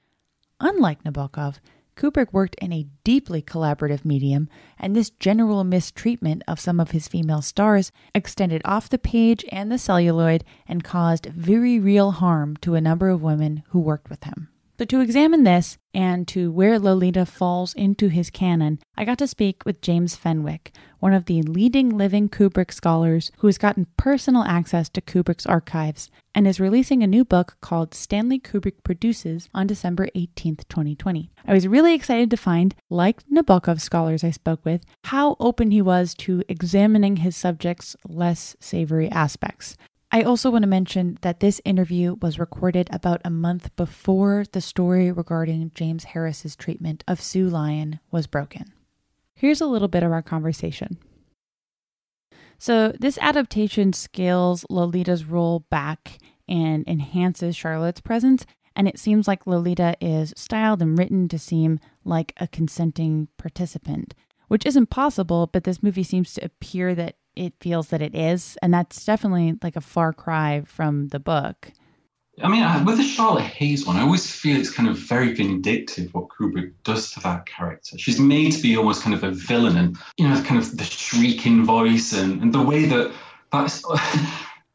Unlike Nabokov, Kubrick worked in a deeply collaborative medium, and this general mistreatment of some of his female stars extended off the page and the celluloid and caused very real harm to a number of women who worked with him. So, to examine this and to where Lolita falls into his canon, I got to speak with James Fenwick, one of the leading living Kubrick scholars who has gotten personal access to Kubrick's archives and is releasing a new book called Stanley Kubrick Produces on December 18th, 2020. I was really excited to find, like Nabokov scholars I spoke with, how open he was to examining his subject's less savory aspects. I also want to mention that this interview was recorded about a month before the story regarding James Harris's treatment of Sue Lyon was broken. Here's a little bit of our conversation. So, this adaptation scales Lolita's role back and enhances Charlotte's presence, and it seems like Lolita is styled and written to seem like a consenting participant, which isn't possible, but this movie seems to appear that it feels that it is. And that's definitely like a far cry from the book. I mean, with the Charlotte Haze one, I always feel it's kind of very vindictive what Kubrick does to that character. She's made to be almost kind of a villain, and you know, kind of the shrieking voice and, and the way that that's.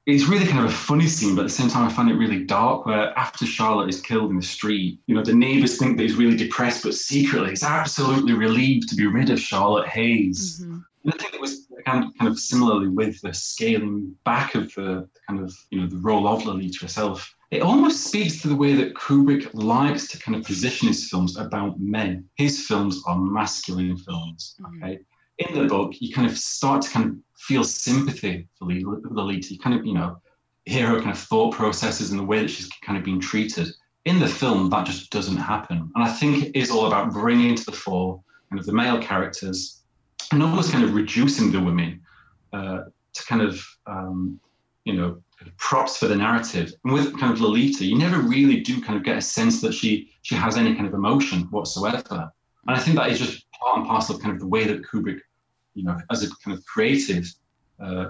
it's really kind of a funny scene, but at the same time, I find it really dark. Where after Charlotte is killed in the street, you know, the neighbors think that he's really depressed, but secretly he's absolutely relieved to be rid of Charlotte Haze. Mm-hmm. And I think it was kind of similarly with the scaling back of the kind of you know the role of Lolita herself. It almost speaks to the way that Kubrick likes to kind of position his films about men. His films are masculine films. Mm-hmm. Okay, in the book, you kind of start to kind of feel sympathy for Lolita. You kind of you know hear her kind of thought processes and the way that she's kind of being treated. In the film, that just doesn't happen, and I think it is all about bringing to the fore kind of the male characters and almost kind of reducing the women uh, to kind of um, you know props for the narrative. And with kind of Lolita, you never really do kind of get a sense that she she has any kind of emotion whatsoever. And I think that is just part and parcel of kind of the way that Kubrick, you know, as a kind of creative uh,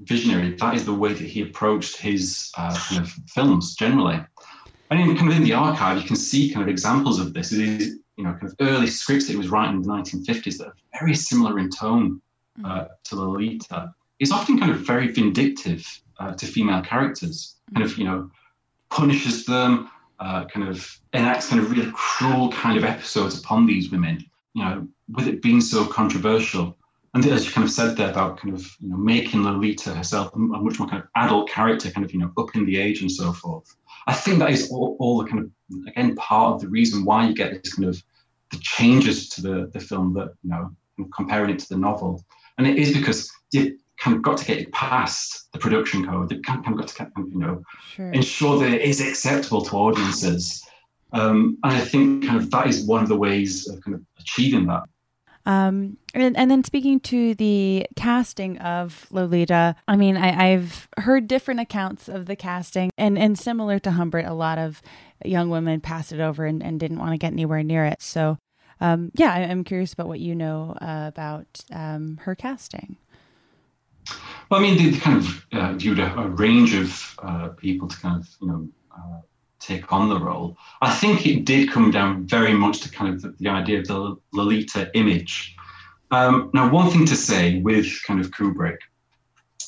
visionary, that is the way that he approached his uh, kind of films generally. And in kind of in the archive, you can see kind of examples of this. You know, kind of early scripts that he was writing in the 1950s that are very similar in tone uh, to Lolita. He's often kind of very vindictive uh, to female characters, kind of, you know, punishes them, uh, kind of enacts kind of really cruel kind of episodes upon these women, you know, with it being so controversial. And as you kind of said there about kind of, you know, making Lolita herself a much more kind of adult character, kind of, you know, up in the age and so forth. I think that is all, all the kind of again part of the reason why you get this kind of the changes to the, the film that you know comparing it to the novel and it is because you kind of got to get it past the production code you kind of got to kind of, you know sure. ensure that it is acceptable to audiences um, and i think kind of that is one of the ways of kind of achieving that um, and, and then speaking to the casting of Lolita, I mean, I, I've heard different accounts of the casting, and, and similar to Humbert, a lot of young women passed it over and, and didn't want to get anywhere near it. So, um, yeah, I, am curious about what you know uh, about um, her casting. Well, I mean, they, kind of uh, viewed a, a, range of uh, people to kind of, you know, uh, take on the role. I think it did come down very much to kind of the, the idea of the Lolita image. Um, now, one thing to say with kind of Kubrick,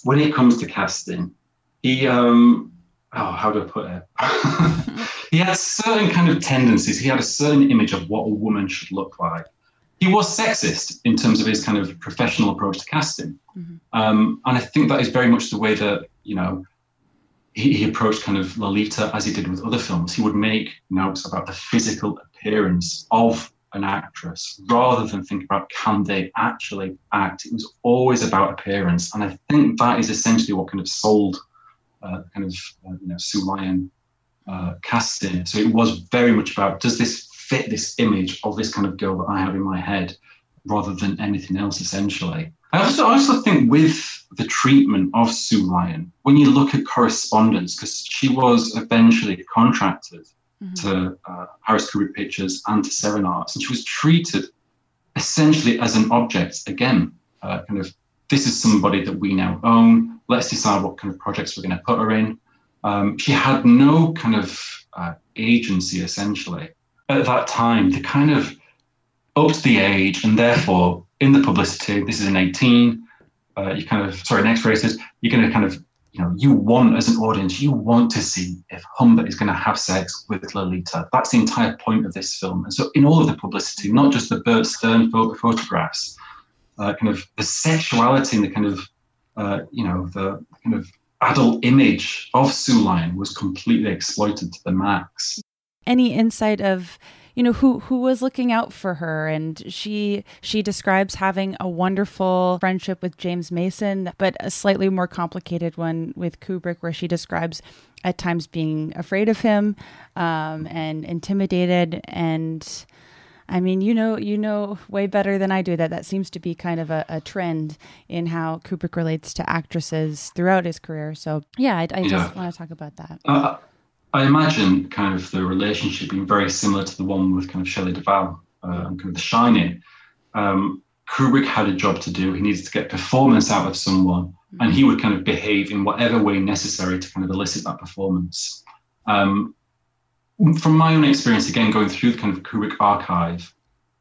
when it comes to casting, he, um, oh, how do I put it? he had certain kind of tendencies. He had a certain image of what a woman should look like. He was sexist in terms of his kind of professional approach to casting. Mm-hmm. Um, and I think that is very much the way that, you know, he, he, approached kind of Lolita as he did with other films. He would make notes about the physical appearance of an actress rather than think about can they actually act. It was always about appearance. And I think that is essentially what kind of sold uh, kind of, uh, you know, Sue Lyon uh, casting. So it was very much about does this fit this image of this kind of girl that I have in my head rather than anything else, essentially. I also, I also think with the treatment of Sue Lyon, when you look at correspondence, because she was eventually contracted mm-hmm. to uh, Harris Kubrick Pictures and to Seven Arts, and she was treated essentially as an object. Again, uh, kind of, this is somebody that we now own. Let's decide what kind of projects we're going to put her in. Um, she had no kind of uh, agency, essentially, at that time to kind of up to the age, and therefore in the publicity, this is an 18. Uh, you kind of sorry, next rated. You're going to kind of you know you want as an audience, you want to see if Humbert is going to have sex with Lolita. That's the entire point of this film. And so in all of the publicity, not just the Bert Stern photo- photographs, uh, kind of the sexuality and the kind of uh, you know the kind of adult image of Sue Lyon was completely exploited to the max. Any insight of you know who who was looking out for her and she she describes having a wonderful friendship with James Mason but a slightly more complicated one with Kubrick where she describes at times being afraid of him um, and intimidated and I mean, you know, you know way better than I do that that seems to be kind of a, a trend in how Kubrick relates to actresses throughout his career. So yeah, I, I just Yeah. want to talk about that. Uh, I imagine kind of the relationship being very similar to the one with kind of Shelley Duvall uh, and kind of The Shining. Um, Kubrick had a job to do. He needed to get performance out of someone, and he would kind of behave in whatever way necessary to kind of elicit that performance. Um, from my own experience, again, going through the kind of Kubrick archive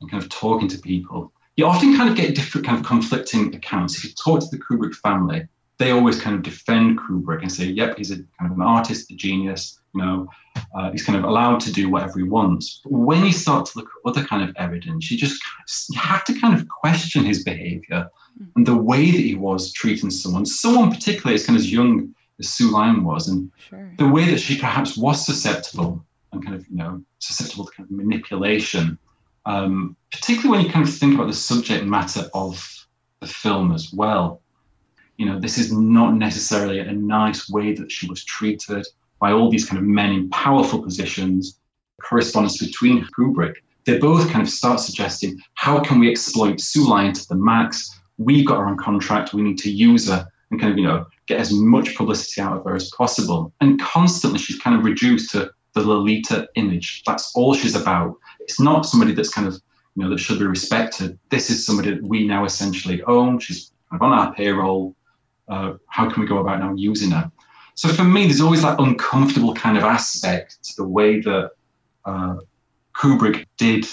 and kind of talking to people, you often kind of get different kind of conflicting accounts. If you talk to the Kubrick family, they always kind of defend Kubrick and say, "Yep, he's a kind of an artist, a genius. You know, uh, he's kind of allowed to do whatever he wants." But when you start to look at other kind of evidence, you just you have to kind of question his behaviour and the way that he was treating someone, someone particularly as kind of as young as Sue Lyon was, and sure. the way that she perhaps was susceptible and kind of you know susceptible to kind of manipulation. Um, particularly when you kind of think about the subject matter of the film as well you know, this is not necessarily a nice way that she was treated by all these kind of men in powerful positions. Correspondence between Kubrick, they both kind of start suggesting how can we exploit Lyon to the max? We've got her on contract, we need to use her and kind of, you know, get as much publicity out of her as possible. And constantly she's kind of reduced to the Lolita image. That's all she's about. It's not somebody that's kind of, you know, that should be respected. This is somebody that we now essentially own. She's kind of on our payroll uh, how can we go about now using her? So for me, there's always that uncomfortable kind of aspect to the way that uh, Kubrick did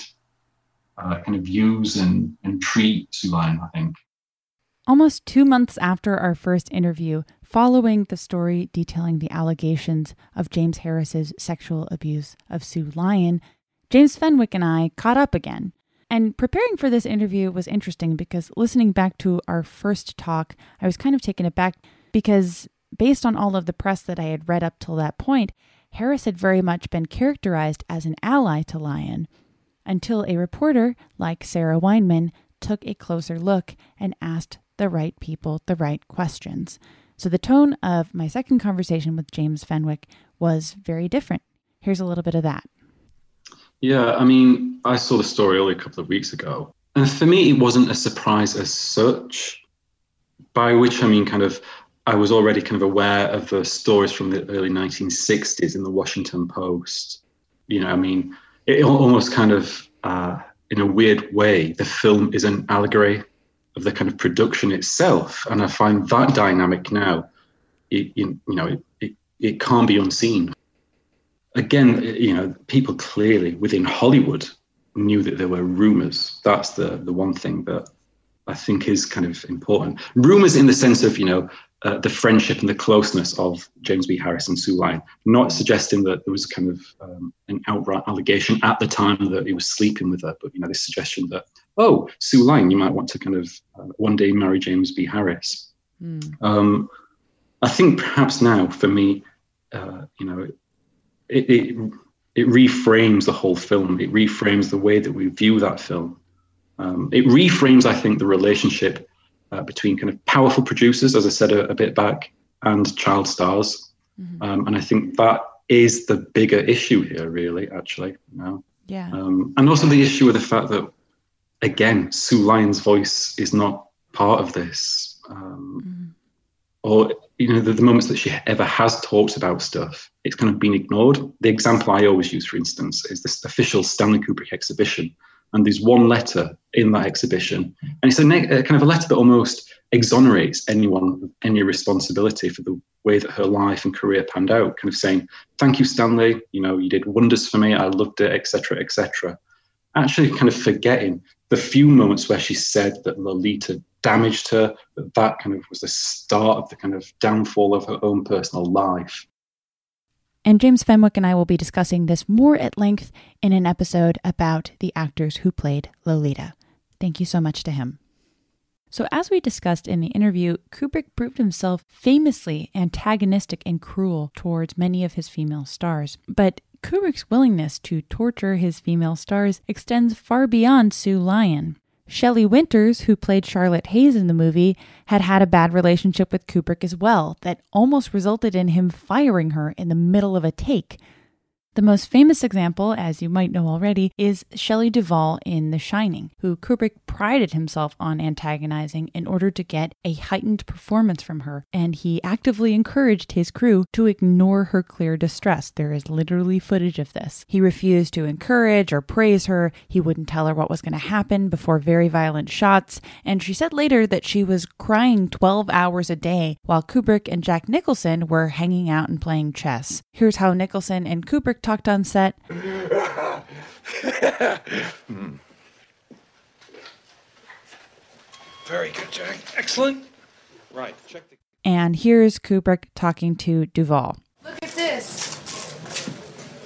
uh, kind of use and, and treat Lyon, I think. Almost two months after our first interview, following the story detailing the allegations of James Harris's sexual abuse of Sue Lyon, James Fenwick and I caught up again. And preparing for this interview was interesting because listening back to our first talk, I was kind of taken aback because, based on all of the press that I had read up till that point, Harris had very much been characterized as an ally to Lyon until a reporter like Sarah Weinman took a closer look and asked the right people the right questions. So the tone of my second conversation with James Fenwick was very different. Here's a little bit of that. Yeah, I mean, I saw the story only a couple of weeks ago. And for me, it wasn't a surprise as such, by which I mean, kind of, I was already kind of aware of the stories from the early 1960s in the Washington Post. You know, I mean, it almost kind of, uh, in a weird way, the film is an allegory of the kind of production itself. And I find that dynamic now, it, you you know, it, it, it can't be unseen again, you know, people clearly within Hollywood knew that there were rumors. That's the the one thing that I think is kind of important. Rumors in the sense of you know uh, the friendship and the closeness of James B. Harris and Sue Lyon, not suggesting that there was kind of um, an outright allegation at the time that he was sleeping with her, but you know this suggestion that oh Sue Lyon, you might want to kind of uh, one day marry James B. Harris. Um, I think perhaps now for me, uh, you know, it, it it reframes the whole film. It reframes the way that we view that film. Um, it reframes, I think, the relationship uh, between kind of powerful producers, as I said a, a bit back, and child stars. Um, and I think that is the bigger issue here, really. Actually, you know? Yeah. Um, and also the issue with the fact that, again, Sue Lyon's voice is not part of this. Um, Or, you know, the, the moments that she ever has talked about stuff, it's kind of been ignored. The example I always use, for instance, is this official Stanley Kubrick exhibition. And there's one letter in that exhibition. And it's a, a uh, kind of a letter that almost exonerates anyone of any responsibility for the way that her life and career panned out, kind of saying, Thank you, Stanley. You know, you did wonders for me. I loved it, etc., etc actually kind of forgetting the few moments where she said that Lolita damaged her, that that kind of was the start of the kind of downfall of her own personal life. And James Fenwick and I will be discussing this more at length in an episode about the actors who played Lolita. Thank you so much to him. So, as we discussed in the interview, Kubrick proved himself famously antagonistic and cruel towards many of his female stars. But Kubrick's willingness to torture his female stars extends far beyond Sue Lyon. Shelley Winters, who played Charlotte Haze in the movie, had had a bad relationship with Kubrick as well that almost resulted in him firing her in the middle of a take. The most famous example, as you might know already, is Shelley Duvall in The Shining, who Kubrick prided himself on antagonizing in order to get a heightened performance from her, and he actively encouraged his crew to ignore her clear distress. There is literally footage of this. He refused to encourage or praise her, he wouldn't tell her what was going to happen before very violent shots, and she said later that she was crying 12 hours a day while Kubrick and Jack Nicholson were hanging out and playing chess. Here's how Nicholson and Kubrick talked on set. Hmm. Very good, Jack. Excellent. Right. Check the. And here's Kubrick talking to Duvall. Look at this.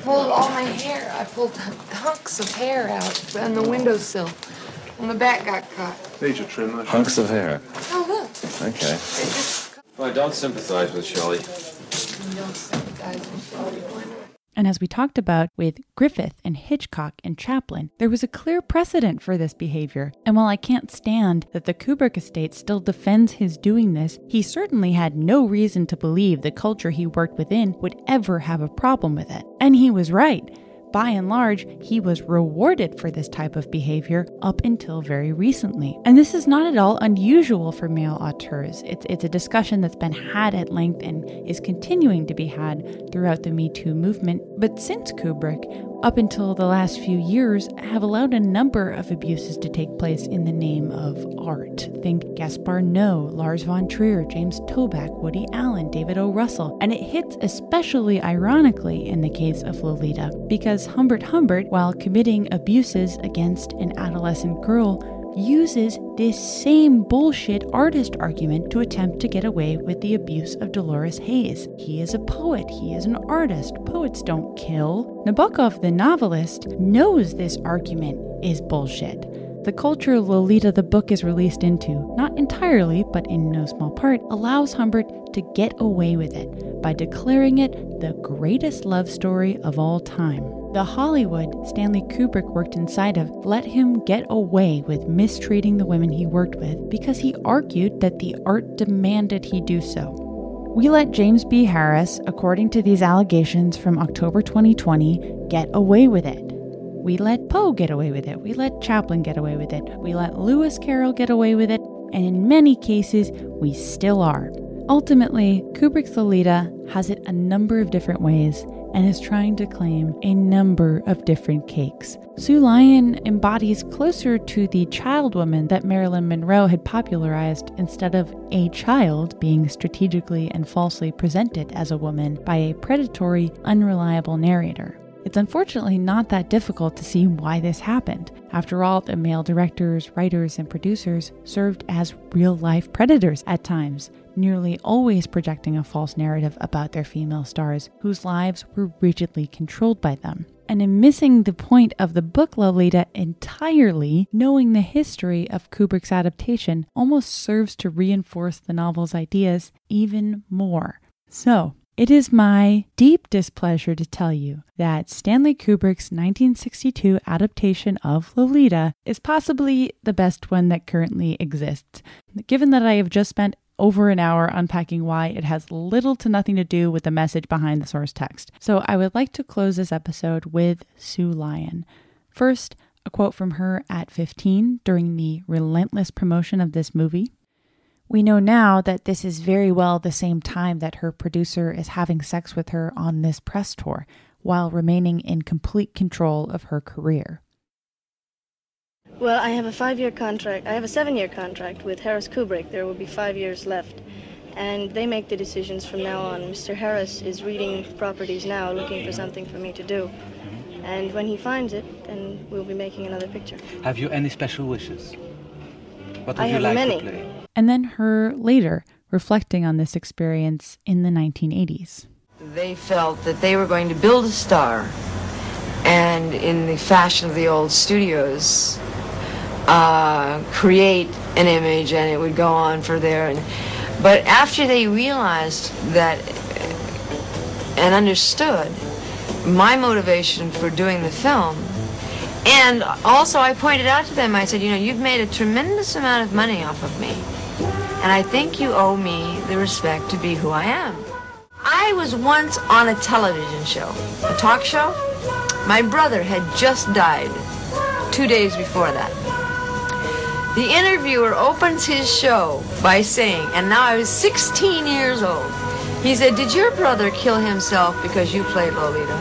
Pulled all my hair. I pulled hunks of hair out on the windowsill. And the back got caught. Need to trim that. Hunks of hair. Oh, look. Okay. Well, don't sympathize with Shelley. Don't sympathize with Shelley. And as we talked about with Griffith and Hitchcock and Chaplin, there was a clear precedent for this behavior. And while I can't stand that the Kubrick estate still defends his doing this, he certainly had no reason to believe the culture he worked within would ever have a problem with it. And he was right by and large, he was rewarded for this type of behavior up until very recently. And this is not at all unusual for male auteurs. It's, it's a discussion that's been had at length and is continuing to be had throughout the Me Too movement. But since Kubrick, up until the last few years, have allowed a number of abuses to take place in the name of art. Think Gaspar Noé, Lars von Trier, James Toback, Woody Allen, David O. Russell. And it hits especially ironically in the case of Lolita, because Humbert Humbert, while committing abuses against an adolescent girl, uses this same bullshit artist argument to attempt to get away with the abuse of Dolores Haze. He is a poet, he is an artist. Poets don't kill. Nabokov, the novelist, knows this argument is bullshit. The culture Lolita the book is released into, not entirely, but in no small part, allows Humbert to get away with it by declaring it the greatest love story of all time. The Hollywood Stanley Kubrick worked inside of let him get away with mistreating the women he worked with because he argued that the art demanded he do so. We let James B. Harris, according to these allegations from October 2020, get away with it. We let Poe get away with it. We let Chaplin get away with it. We let Lewis Carroll get away with it. And in many cases, we still are. Ultimately, Kubrick's Lolita has it a number of different ways and is trying to claim a number of different cakes. Sue Lyon embodies closer to the child woman that Marilyn Monroe had popularized instead of a child being strategically and falsely presented as a woman by a predatory, unreliable narrator. It's unfortunately not that difficult to see why this happened. After all, the male directors, writers, and producers served as real life predators at times, nearly always projecting a false narrative about their female stars whose lives were rigidly controlled by them. And in missing the point of the book Lolita entirely, knowing the history of Kubrick's adaptation almost serves to reinforce the novel's ideas even more. So, it is my deep displeasure to tell you that Stanley Kubrick's 1962 adaptation of Lolita is possibly the best one that currently exists. Given that I have just spent over an hour unpacking why it has little to nothing to do with the message behind the source text. So I would like to close this episode with Sue Lyon. First, a quote from her at 15 during the relentless promotion of this movie. We know now that this is very well the same time that her producer is having sex with her on this press tour, while remaining in complete control of her career. Well, I have a five year contract. I have a seven year contract with Harris Kubrick. There will be five years left. And they make the decisions from now on. Mr. Harris is reading properties now, looking for something for me to do. And when he finds it, then we'll be making another picture. Have you any special wishes? What would I you have like many. to play? And then her later reflecting on this experience in the 1980s. They felt that they were going to build a star, and in the fashion of the old studios, uh, create an image, and it would go on for there. And, but after they realized that and understood my motivation for doing the film, and also I pointed out to them, I said, you know, you've made a tremendous amount of money off of me, and I think you owe me the respect to be who I am. I was once on a television show, a talk show. My brother had just died two days before that. The interviewer opens his show by saying, and now I was 16 years old. He said, Did your brother kill himself because you played Lolita?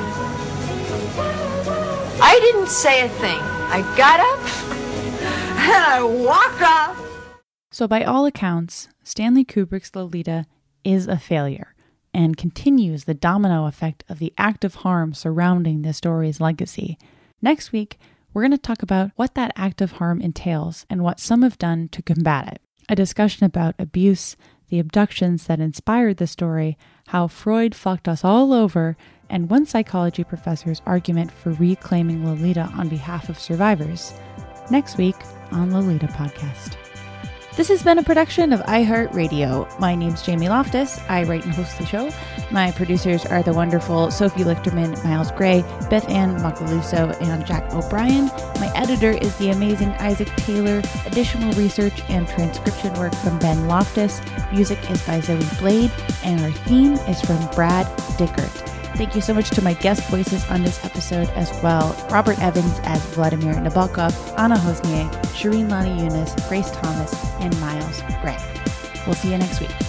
I didn't say a thing. I got up and I walked off. So, by all accounts, Stanley Kubrick's Lolita is a failure and continues the domino effect of the active harm surrounding the story's legacy. Next week, we're going to talk about what that active harm entails and what some have done to combat it. A discussion about abuse, the abductions that inspired the story, how Freud fucked us all over, and one psychology professor's argument for reclaiming Lolita on behalf of survivors. Next week on Lolita Podcast. This has been a production of iHeartRadio. My name's Jamie Loftus. I write and host the show. My producers are the wonderful Sophie Lichterman, Miles Gray, Beth Ann Macaluso, and Jack O'Brien. My editor is the amazing Isaac Taylor. Additional research and transcription work from Ben Loftus. Music is by Zoe Blade, and our theme is from Brad Dickert. Thank you so much to my guest voices on this episode as well Robert Evans as Vladimir Nabokov, Anna Hossnieh, Shireen Lani Yunus, Grace Thomas, and Miles Gray. We'll see you next week.